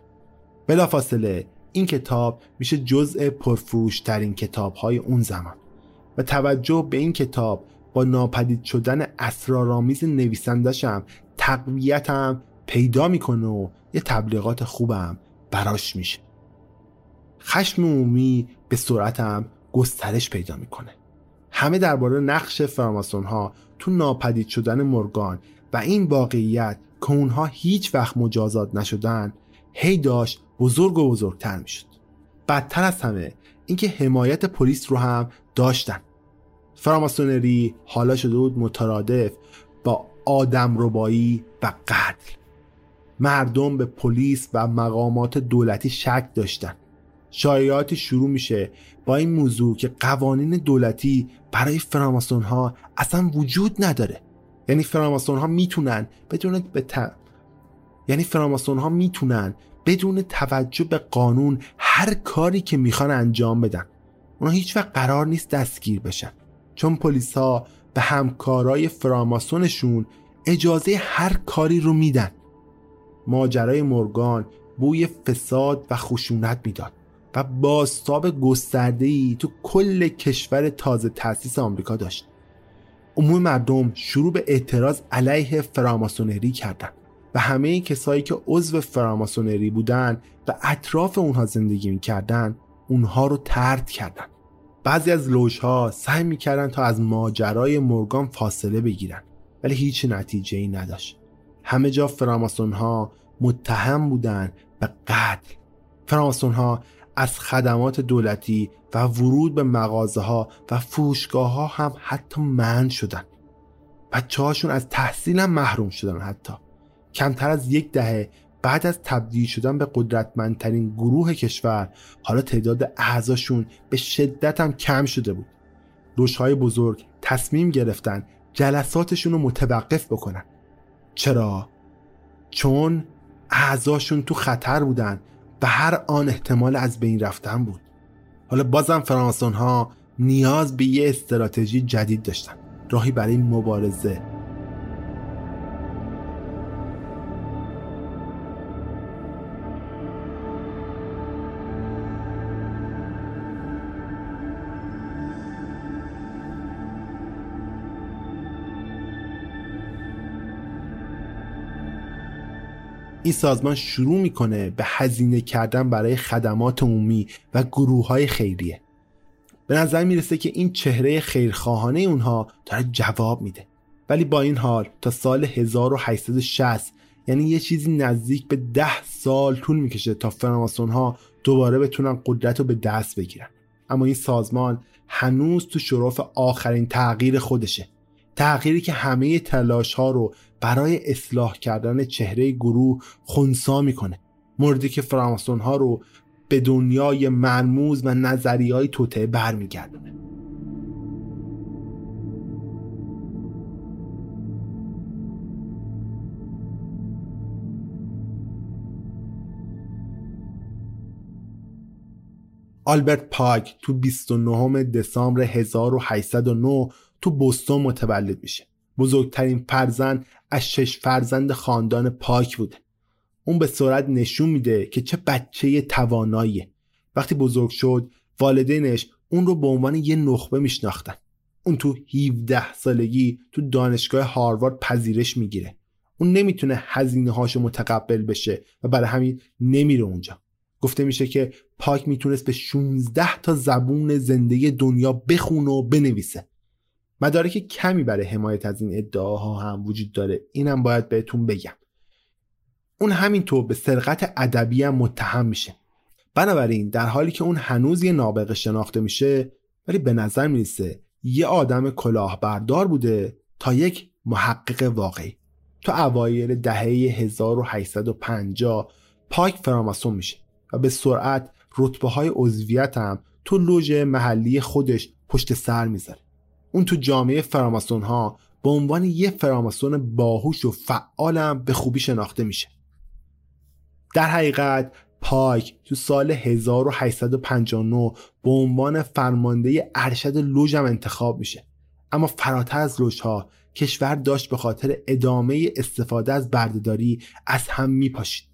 بلافاصله این کتاب میشه جزء پرفروشترین کتاب های اون زمان. و توجه به این کتاب با ناپدید شدن اسرارآمیز نویسندشم تقویتم پیدا می‌کنه و یه تبلیغات خوبم براش میشه. خشم عمومی به صورتم گسترش پیدا می‌کنه. همه درباره نقش فراماسون ها تو ناپدید شدن مورگان و این واقعیت که اونها هیچ وقت مجازات نشدن هی داشت بزرگ و بزرگتر می‌شد. بدتر از همه اینکه حمایت پلیس رو هم داشتن. فراماسونری حالا شده بود مترادف با آدم ربایی و قتل. مردم به پلیس و مقامات دولتی شک داشتن. شایعاتی شروع میشه با این موضوع که قوانین دولتی برای فراماسون ها اصلا وجود نداره. یعنی فراماسون ها می‌تونن بدون به یعنی فراماسون ها می‌تونن بدون توجه به قانون هر کاری که می‌خوان انجام بدن. اونا هیچ وقت قرار نیست دستگیر بشن. چون پلیس ها به همکارای فراماسونشون اجازه هر کاری رو میدن. ماجرای مورگان بوی فساد و خشونت می‌داد و باستاب گسترده‌ای تو کل کشور تازه تأسیس آمریکا داشت. عموم مردم شروع به اعتراض علیه فراماسونری کردند و همه کسایی که عضو فراماسونری بودن و اطراف اونها زندگی می‌کردن اونها رو ترد کردن. بعضی از لوژها سعی می‌کردن تا از ماجرای مورگان فاصله بگیرن ولی هیچ نتیجه ای نداشت. همه جا فراماسون ها متهم بودن به قتل. فراماسون ها از خدمات دولتی و ورود به مغازه ها و فروشگاه ها هم حتی من شدن. بچه هاشون از تحصیل هم محروم شدن حتی. کمتر از یک دهه بعد از تبدیل شدن به قدرتمندترین گروه کشور حالا تعداد اعضاشون به شدت هم کم شده بود. روشهای بزرگ تصمیم گرفتن جلساتشون رو متوقف بکنن. چرا؟ چون اعضاشون تو خطر بودن و هر آن احتمال از بین رفتن بود. حالا بازم فرانسون ها نیاز به یه استراتژی جدید داشتن. راهی برای مبارزه این سازمان شروع می‌کنه به هزینه کردن برای خدمات عمومی و گروه های خیریه. به نظر می‌رسه که این چهره خیرخواهانه اونها داره جواب میده. ولی با این حال تا سال 1860 یعنی یه چیزی نزدیک به ده سال طول می‌کشه تا فراماسون ها دوباره بتونن قدرت رو به دست بگیرن. اما این سازمان هنوز تو شرف آخرین تغییر خودشه. تغییری که همه تلاش ها رو برای اصلاح کردن چهره گروه خونسا می‌کنه. موردی که فراماسون ها رو به دنیای مرموز و نظری های توته برمیگردونه. آلبرت پاک تو 29 دسامبر 1809 تو بوستون متولد میشه. بزرگترین فرزند از شش فرزند خاندان پاک بوده. اون به سرعت نشون میده که چه بچه تواناییه. وقتی بزرگ شد والدینش اون رو به عنوان یه نخبه میشناختن. اون تو 17 سالگی تو دانشگاه هاروارد پذیرش می‌گیره. اون نمی‌تونه هزینه هاشو متقبل بشه و برای همین نمیره اونجا. گفته میشه که پاک می‌تونست به 16 تا زبون زنده دنیا بخونه و بنویسه. مدارک کمی برای حمایت از این ادعاها هم وجود داره. اینم باید بهتون بگم. اون همینطور به سرقت ادبی هم متهم میشه. بنابراین در حالی که اون هنوز یه نابغه شناخته میشه ولی به نظر می‌رسه یه آدم کلاهبردار بوده تا یک محقق واقعی. تو اوایل دهه 1850 پاک فراماسون میشه و به سرعت رتبه های عضویت هم تو لوژ محلی خودش پشت سر می‌ذاره. اون تو جامعه فراماسون ها به عنوان یه فراماسون باهوش و فعالم به خوبی شناخته میشه. در حقیقت پاک تو سال 1859 به عنوان فرمانده ارشد لوژم انتخاب میشه. اما فراتر از لوژها کشور داشت به خاطر ادامه استفاده از بردهداری از هم میپاشید.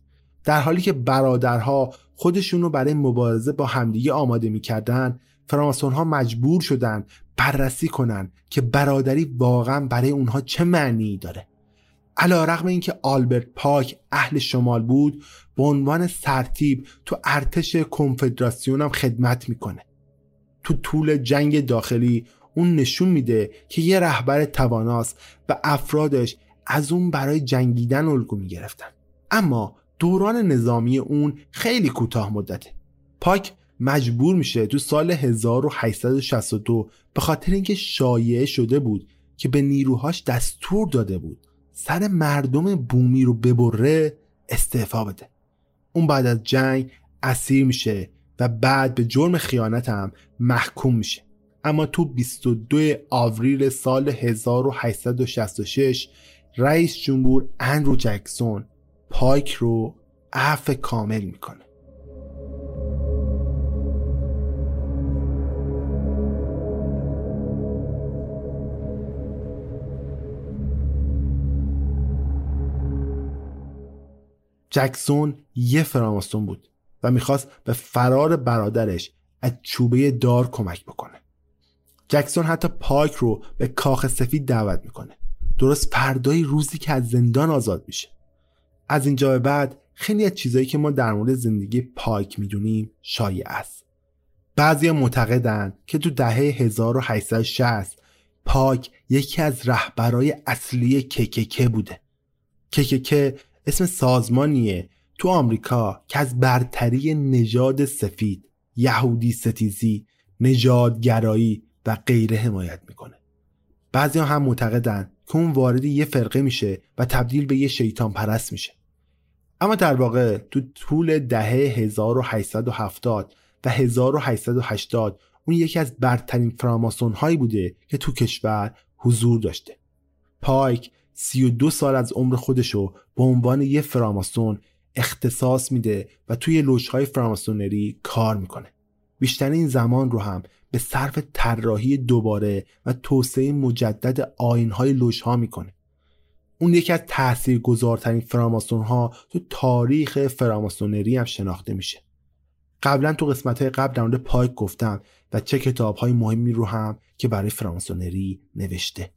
در حالی که برادرها خودشون رو برای مبارزه با همدیگه آماده می‌کردن فراماسون ها مجبور شدن بررسی کنن که برادری واقعا برای اونها چه معنی داره. علا رقم اینکه آلبرت پاک اهل شمال بود به عنوان سرتیب تو ارتش کنفدراسیون هم خدمت می‌کنه. تو طول جنگ داخلی اون نشون میده که یه رهبر تواناست و افرادش از اون برای جنگیدن الگو می‌گرفتن. اما دوران نظامی اون خیلی کوتاه مدته. پاک مجبور میشه تو سال 1862 به خاطر اینکه شایعه شده بود که به نیروهاش دستور داده بود سر مردم بومی رو ببره استعفا بده. اون بعد از جنگ اسیر میشه و بعد به جرم خیانت هم محکوم میشه. اما تو 22 آوریل سال 1866 رئیس جمهور اندرو جکسون پایک رو عفو کامل می‌کنه. جکسون یه فراماستون بود و می‌خواست به فرار برادرش از چوبه دار کمک بکنه. جکسون حتی پاک رو به کاخ سفید دعوت می‌کنه. درست فردای روزی که از زندان آزاد میشه. از اینجا به بعد خیلی از چیزایی که ما در مورد زندگی پاک می‌دونیم شایع است. بعضی معتقدن که تو دهه 1860 پاک یکی از رهبرای اصلی ککک بوده. ککک اسم سازمانیه تو آمریکا که از برتری نژاد سفید یهودی ستیزی نژادگرایی و غیره حمایت می‌کنه. بعضی هم معتقدن که اون وارد یه فرقه میشه و تبدیل به یه شیطان پرست میشه. اما در واقع تو طول دهه 1870 و 1880 اون یکی از برترین فراماسون هایی بوده که تو کشور حضور داشته. پایک 32 سال از عمر خودشو به عنوان یه فراماسون اختصاص میده و توی لوژهای فراماسونری کار می‌کنه. بیشتر این زمان رو هم به صرف طراحی دوباره و توسعه مجدد آینهای لوژها می‌کنه. اون یکی از تاثیرگذارترین فراماسون ها تو تاریخ فراماسونری هم شناخته میشه. قبلا تو قسمت های قبل در پایک گفتم و چه کتاب های مهمی رو هم که برای فراماسونری نوشته.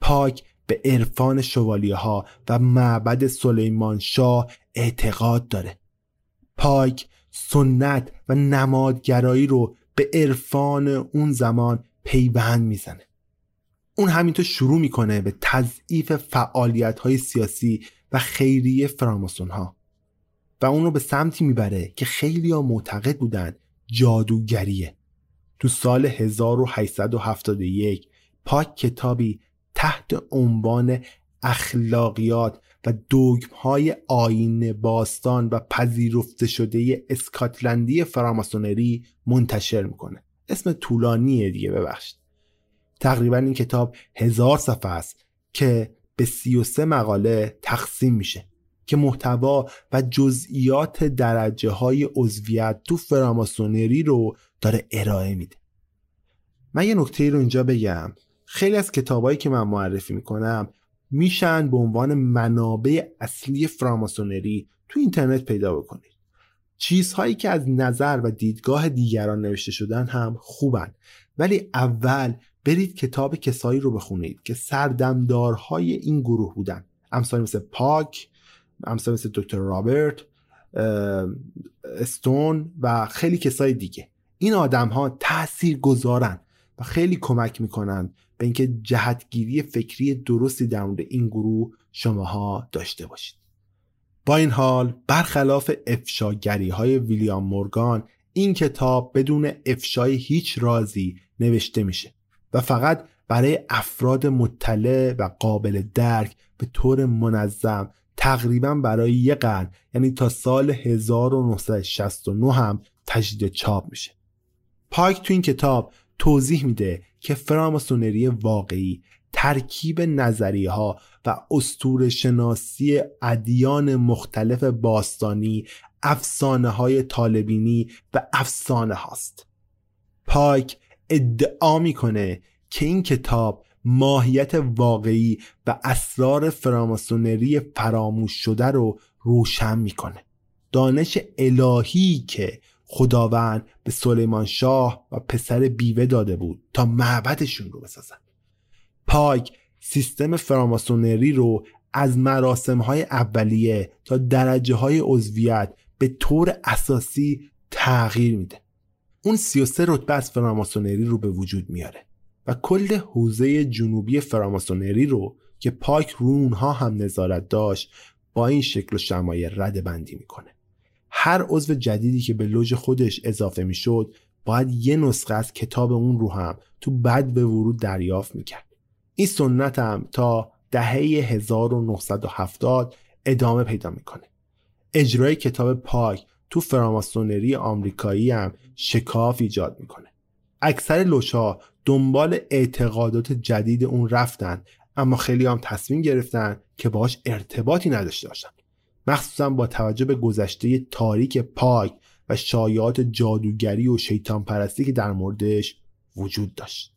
پاک به عرفان شوالیه ها و معبد سلیمان شاه اعتقاد داره. پاک سنت و نمادگرایی رو به عرفان اون زمان پیوند می‌زنه. اون همینطور شروع می‌کنه به تضعیف فعالیت های سیاسی و خیریه فراماسون ها و اون رو به سمتی می‌بره که خیلی ها معتقد بودن جادوگریه. تو سال 1871 پاک کتابی تحت عنوان اخلاقیات و دوگم های آین باستان و پذیرفته شده اسکاتلندی فراماسونری منتشر می‌کنه. اسم طولانیه دیگه ببخشید. تقریبا این کتاب هزار صفحه است که به 33 مقاله تقسیم میشه که محتوا و جزئیات درجه های عضویت تو فراماسونری رو داره ارائه میده. من یه نکته رو اینجا بگم. خیلی از کتابایی که من معرفی می‌کنم میشن به عنوان منابع اصلی فراماسونری تو اینترنت پیدا بکنید. چیزهایی که از نظر و دیدگاه دیگران نوشته شدن هم خوبن. ولی اول برید کتاب کسایی رو بخونید که سردمدارهای این گروه بودن. امثال مثل پاک امثال مثل دکتر رابرت استون و خیلی کسای دیگه. این آدم ها تأثیر گذارن و خیلی کمک می‌کنن به اینکه جهتگیری فکری درستی در مورد این گروه شماها داشته باشید. با این حال برخلاف افشاگری های ویلیام مورگان این کتاب بدون افشای هیچ رازی نوشته میشه و فقط برای افراد مطلع و قابل درک به طور منظم تقریبا برای یه قرن یعنی تا سال 1969 هم تجدید چاپ میشه. پایک تو این کتاب توضیح میده که فراماسونری واقعی ترکیب نظریه ها و استور شناسی ادیان مختلف باستانی افسانه های طالبینی و افسانه هاست. پایک ادعا می‌کنه که این کتاب ماهیت واقعی و اسرار فراماسونری فراموش شده رو روشن می‌کنه. دانش الهی که خداوند به سلیمان شاه و پسر بیوه داده بود تا معبدشون رو بسازن. پاک سیستم فراماسونری رو از مراسم های اولیه تا درجه های عضویت به طور اساسی تغییر میده. اون 33 رتبه از فراماسونری رو به وجود میاره و کل حوزه جنوبی فراماسونری رو که پاک رو اونها هم نظارت داشت با این شکل و شمایل رد بندی می‌کنه. هر عضو جدیدی که به لوژ خودش اضافه می‌شد باید یه نسخه از کتاب اون رو هم تو بد به ورود دریافت می‌کرد. این سنت هم تا دهه 1970 ادامه پیدا می‌کنه. اجرای کتاب پاک تو فراماسونری آمریکایی هم شکاف ایجاد می‌کنه. اکثر لوشا دنبال اعتقادات جدید اون رفتن اما خیلی هم تصمیم گرفتن که باش ارتباطی نداشته باشن. مخصوصا با توجه به گذشته تاریک پاک و شایعات جادوگری و شیطان پرستی که در موردش وجود داشت.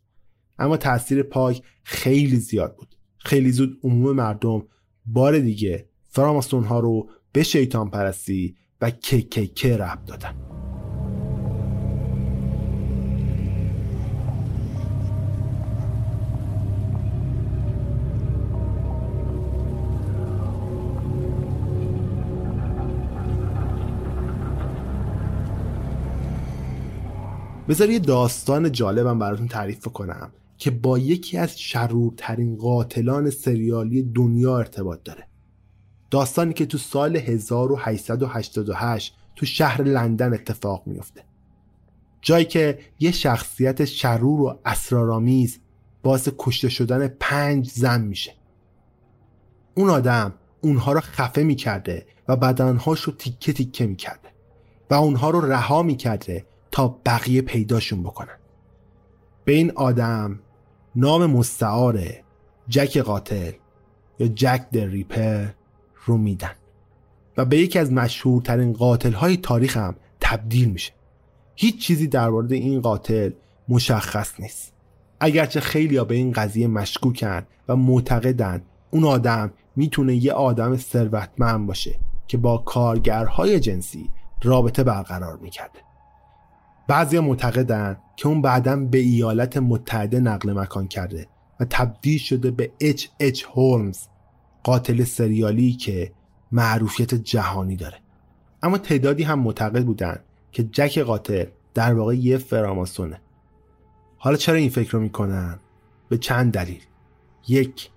اما تاثیر پاک خیلی زیاد بود. خیلی زود عموم مردم بار دیگه فراماسون ها رو به شیطان پرستی و کککه رب دادن. بذار یه داستان جالبم براتون تعریف کنم که با یکی از شرورترین قاتلان سریالی دنیا ارتباط داره. داستانی که تو سال 1888 تو شهر لندن اتفاق میفته جایی که یه شخصیت شرور و اسرارآمیز باعث کشته شدن پنج زن میشه. اون آدم اونها رو خفه می‌کرده و بدنهاش رو تیکه تیکه می‌کرده و اونها رو رها می‌کرده تا بقیه پیداشون بکنن. به این آدم نام مستعار جک قاتل یا جک در ریپر رو میدن و به یکی از مشهورترین قاتل های تاریخ هم تبدیل میشه. هیچ چیزی در مورد این قاتل مشخص نیست. اگرچه خیلی ها به این قضیه مشکوکن و معتقدن اون آدم می‌تونه یه آدم ثروتمند باشه که با کارگرهای جنسی رابطه برقرار می‌کرده. بعضی معتقدن که اون بعدا به ایالات متحده نقل مکان کرده و تبدیل شده به اچ اچ هولمز قاتل سریالی که معروفیت جهانی داره. اما تعدادی هم معتقد بودن که جک قاتل در واقع یه فراماسونه. حالا چرا این فکر رو می‌کنن؟ به چند دلیل. یک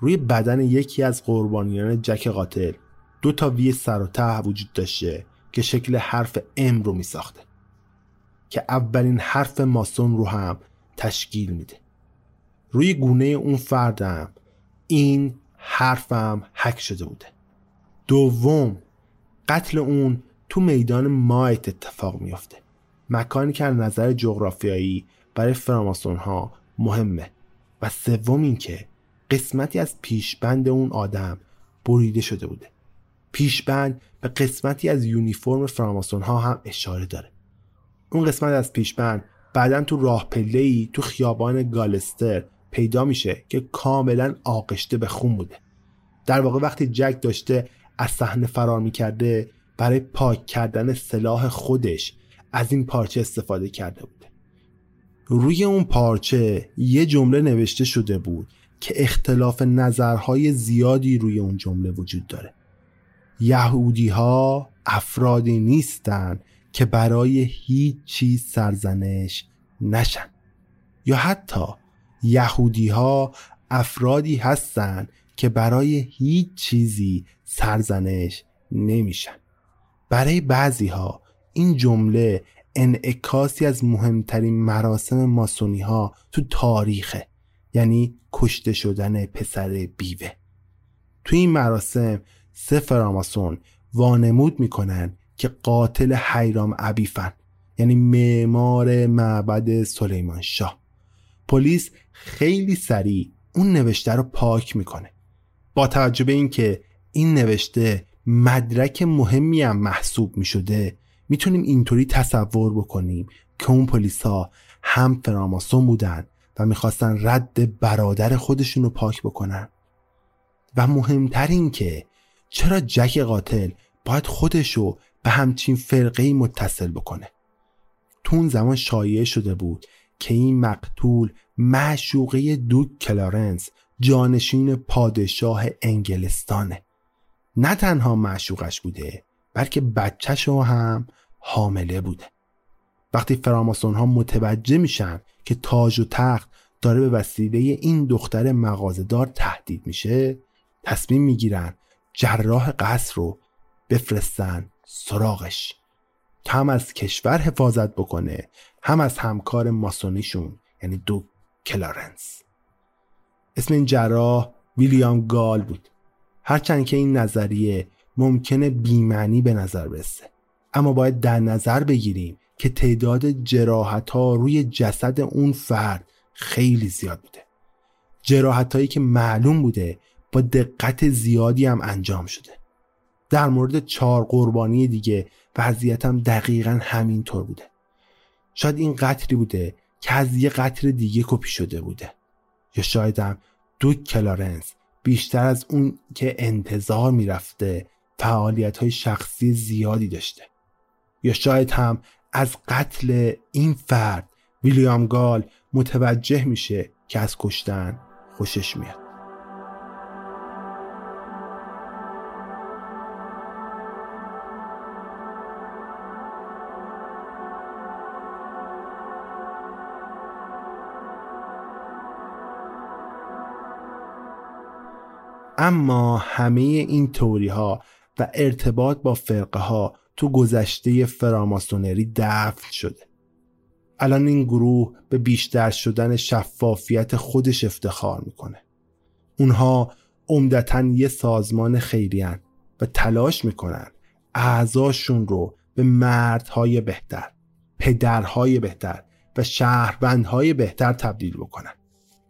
روی بدن یکی از قربانیان جک قاتل دو تا وی سر و ته وجود داشته که شکل حرف ام رو می ساخته که اولین حرف ماسون رو هم تشکیل میده. روی گونه اون فردم این حرفم حک شده بوده. دوم قتل اون تو میدان مایت اتفاق میافته. مکانی که از نظر جغرافیایی برای فراماسون ها مهمه. و سوم اینکه قسمتی از پیشبند اون آدم بریده شده بوده. پیشبند به قسمتی از یونیفرم فراماسون ها هم اشاره داره. اون قسمت از پیشبند بعدا تو راه ای تو خیابان گالستر پیدا میشه که کاملا آغشته به خون بوده. در واقع وقتی جک داشته از صحنه فرار می‌کرده برای پاک کردن سلاح خودش از این پارچه استفاده کرده بوده. روی اون پارچه یه جمله نوشته شده بود که اختلاف نظرهای زیادی روی اون جمله وجود داره. یهودی ها افرادی نیستند که برای هیچ چیز سرزنش نشن. یا حتی یهودی ها افرادی هستند که برای هیچ چیزی سرزنش نمیشن. برای بعضی ها این جمله انعکاسی از مهمترین مراسم ماسونی ها تو تاریخه یعنی کشته شدن پسر بیوه. تو این مراسم سه فراماسون وانمود می‌کنن که قاتل حیرام عبیفن یعنی معمار معبد سلیمان شاه. پلیس خیلی سریع اون نوشته رو پاک می‌کنه. با توجه به اینکه این نوشته مدرک مهمی هم محسوب می‌شده می‌تونیم اینطوری تصور بکنیم که اون پلیسا هم فراماسون بودن و می‌خواستن رد برادر خودشون رو پاک بکنن. و مهمتر این که چرا جک قاتل باید خودشو به همچین فرقه متصل بکنه. تو اون زمان شایع شده بود که این مقتول معشوقه دوک کلارنس جانشین پادشاه انگلستانه. نه تنها معشوقش بوده بلکه بچهش هم حامله بوده. وقتی فراماسون ها متوجه میشن که تاج و تخت داره به وسیله این دختر مغازدار تهدید میشه تصمیم می‌گیرن جراح قصر رو بفرستن سراغش. هم از کشور حفاظت بکنه هم از همکار ماسونیشون یعنی دو کلارنس. اسم این جراح ویلیام گال بود. هرچند که این نظریه ممکنه بیمعنی به نظر برسه. اما باید در نظر بگیریم که تعداد جراحت ها روی جسد اون فرد خیلی زیاد بوده. جراحت هایی که معلوم بوده با دقت زیادی هم انجام شده. در مورد چهار قربانی دیگه وضعیتم دقیقا همینطور بوده. شاید این قتلی بوده که از یه قتل دیگه کپی شده بوده. یا شاید هم دو کلارنس بیشتر از اون که انتظار می‌رفته فعالیت های شخصی زیادی داشته. یا شاید هم از قتل این فرد ویلیام گال متوجه میشه که از کشتن خوشش میاد. اما همه این توری ها و ارتباط با فرقه ها تو گذشته فراماسونری دفن شده. الان این گروه به بیشتر شدن شفافیت خودش افتخار می‌کنه. اونها عمدتا یه سازمان خیریان و تلاش می‌کنن اعضاشون رو به مردهای بهتر پدرهای بهتر و شهروندهای بهتر تبدیل بکنن.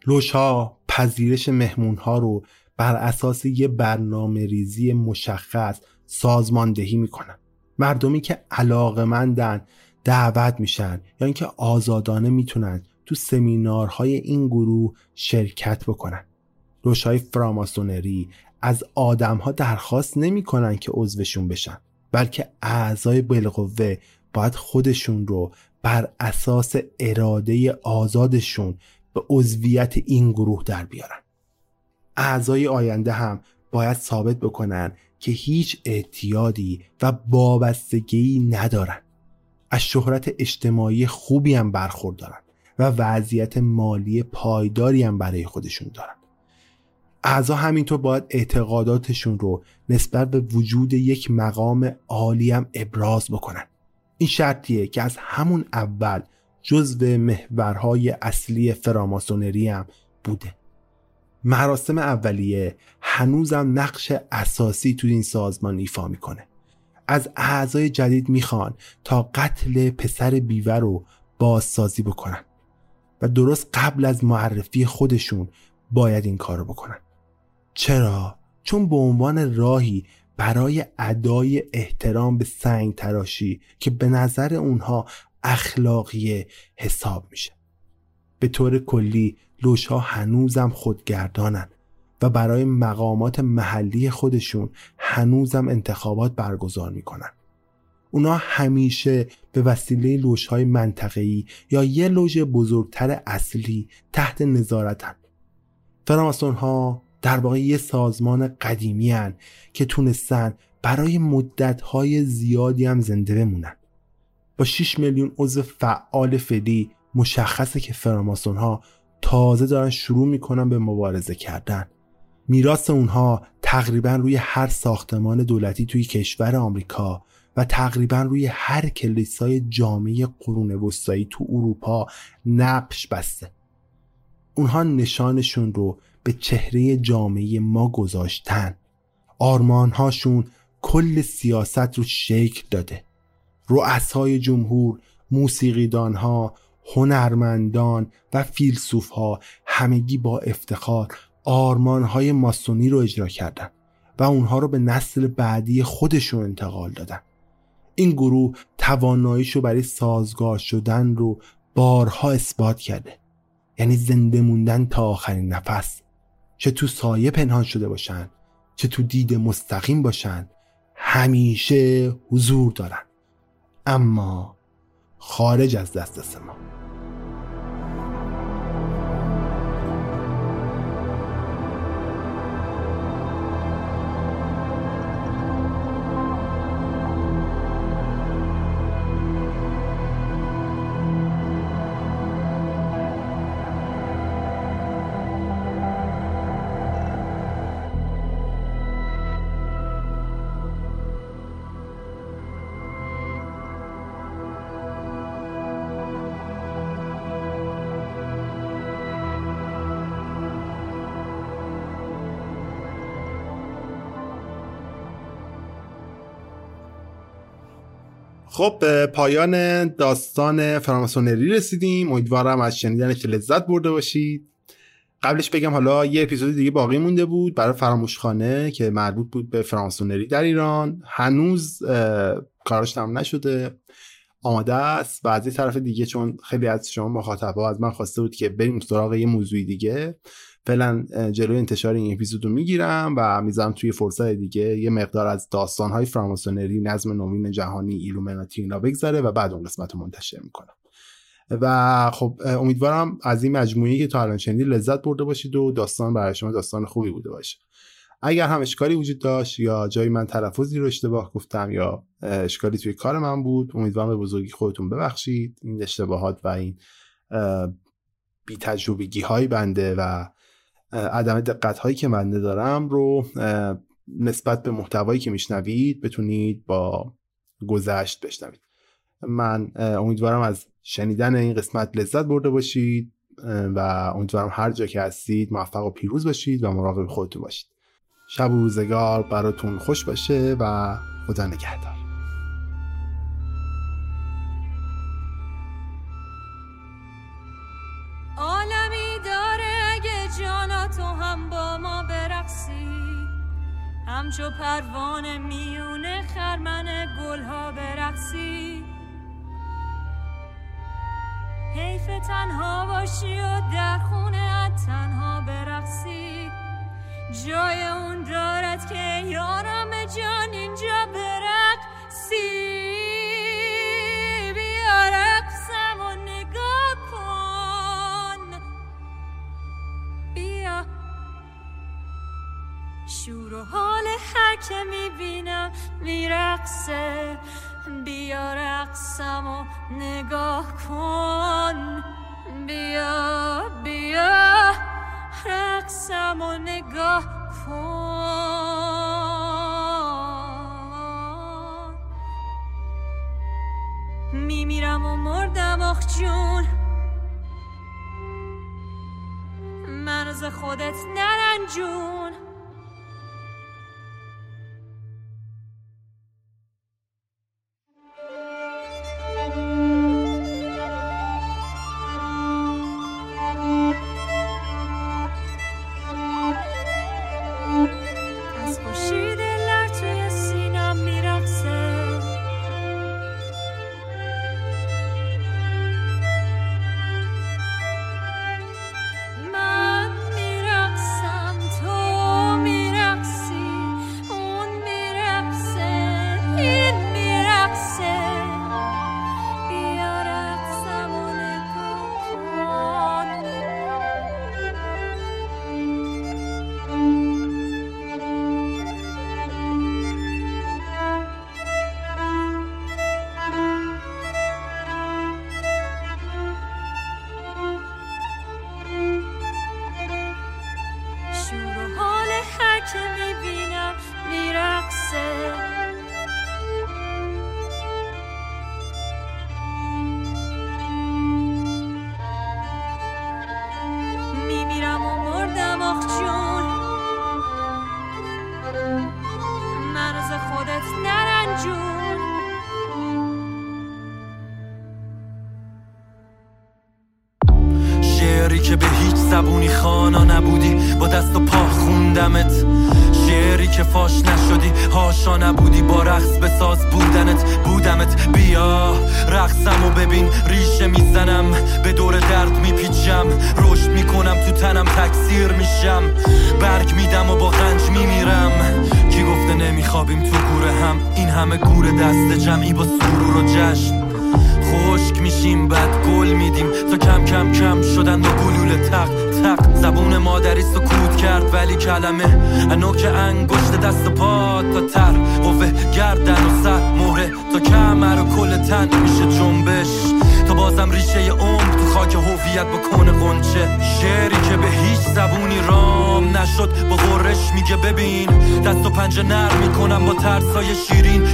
لوشها پذیرش مهمونها رو بر اساس یه برنامه ریزی مشخص سازماندهی می‌کنن. مردمی که علاقمندن دعوت میشن یا اینکه آزادانه می‌تونن تو سمینارهای این گروه شرکت بکنن. روشهای فراماسونری از آدمها درخواست نمی‌کنن که عضوشون بشن بلکه اعضای بالقوه باید خودشون رو بر اساس اراده آزادشون به عضویت این گروه در بیارن. اعضای آینده هم باید ثابت بکنن که هیچ اعتیادی و وابستگی ندارن. از شهرت اجتماعی خوبی هم برخوردارن و وضعیت مالی پایداری هم برای خودشون دارن. اعضا همینطور باید اعتقاداتشون رو نسبت به وجود یک مقام عالی هم ابراز بکنن. این شرطیه که از همون اول جزو محورهای اصلی فراماسونری هم بوده. مراسم اولیه هنوزم نقش اساسی تو این سازمان ایفا می‌کنه. از اعضای جدید می‌خوان تا قتل پسر بیوه رو بازسازی بکنن و درست قبل از معرفی خودشون باید این کارو بکنن. چرا؟ چون به عنوان راهی برای ادای احترام به سنگ تراشی که به نظر اونها اخلاقی حساب میشه. به طور کلی لوشها هنوزم خودگردانن و برای مقامات محلی خودشون هنوزم انتخابات برگزار می‌کنن. اونا همیشه به وسیله لوژهای منطقه‌ای یا یه لوژ بزرگتر اصلی تحت نظارتن. فراماسون ها در واقع یه سازمان قدیمی هن که تونستن برای مدتهای زیادی هم زنده بمونن. با 6 میلیون عضو فعال فعلی مشخصه که فراماسون ها تازه دارن شروع می‌کنن به مبارزه کردن. میراث اونها تقریبا روی هر ساختمان دولتی توی کشور آمریکا و تقریبا روی هر کلیسای جامعه قرون وسطایی تو اروپا نقش بسته. اونها نشانشون رو به چهره جامعه ما گذاشتن. آرمانهاشون کل سیاست رو شکل داده. رؤسای جمهور موسیقیدانها هنرمندان و فیلسوفها همگی با افتخار آرمانهای ماسونی رو اجرا کردن و اونها رو به نسل بعدی خودشون انتقال دادن. این گروه تواناییشو برای سازگار شدن رو بارها اثبات کرده. یعنی زنده موندن تا آخرین نفس. چه تو سایه پنهان شده باشن چه تو دید مستقیم باشن همیشه حضور دارن. اما خارج از دسترس ما خب به پایان داستان فراماسونری رسیدیم. امیدوارم از شنیدنش لذت برده باشید. قبلش بگم حالا یه اپیزود دیگه باقی مونده بود برای فراموشخانه که مربوط بود به فراماسونری در ایران. هنوز کارش تمام نشده. آماده است. و از طرف دیگه چون خیلی از شما مخاطبا از من خواسته بود که بریم سراغ یه موضوعی دیگه. فعلا جلوی انتشار این اپیزود رو می‌گیرم و می‌ذارم توی فرصت دیگه یه مقدار از داستانهای فراماسونری نظم نوین جهانی ایلومناتی اینا بگذره و بعد اون قسمت رو منتشر می‌کنم. و خب امیدوارم از این مجموعه که تا الان شنیدید لذت برده باشید و داستان برای شما داستان خوبی بوده باشه. اگر هم اشکالی وجود داشت یا جایی من تلفظی رو اشتباه گفتم یا اشکالی توی کار من بود امیدوارم به بزرگی خودتون ببخشید. این اشتباهات و این بی تجربگی های بنده و عدم دقت هایی که من دارم رو نسبت به محتوایی که میشنوید بتونید با گذشت بشنوید. من امیدوارم از شنیدن این قسمت لذت برده باشید و امیدوارم هر جا که هستید موفق و پیروز باشید و مراقب خودتون باشید. شب و روزگار براتون خوش باشه و خدا نگهدار. همچو پروانه میونه خرمن گلها برقصی. حیف تنها باشی و در خونه تنها برقصی. جای اون دارد که یارم جان اینجا برقصی. شور و حال هر که می‌بینم میرقصه. بیا رقصم و نگاه کن. بیا بیا. رقصم و نگاه کن. میمیرم و مردم آخ جون. من از خودت نرنجون.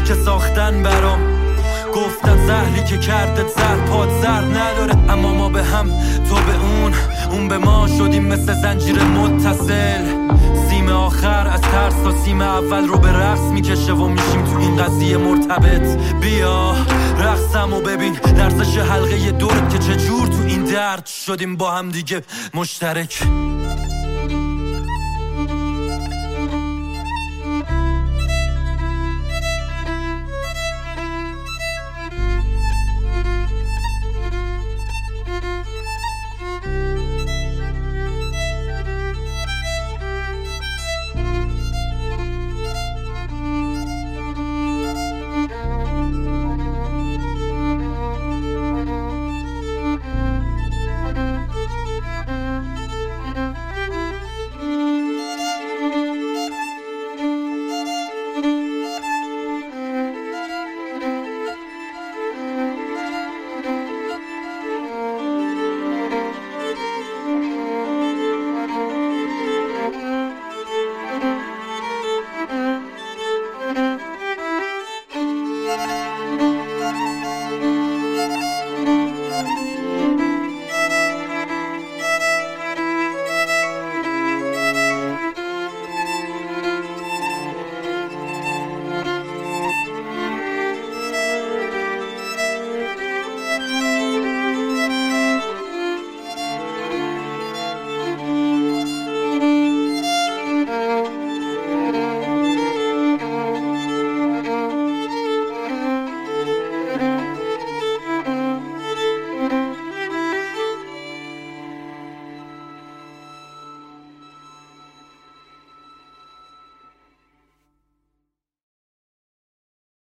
که ساختن برام. گفتن زهری که کردت زر پاد زر نداره. اما ما به هم تو به اون اون به ما شدیم مثل زنجیر متصل. سیم آخر از ترس تا سیم اول رو به رقص می‌کشه و میشیم تو این قضیه مرتبط. بیا رقصم و ببین لرزش حلقه دورت که چجور تو این درد شدیم با هم دیگه مشترک.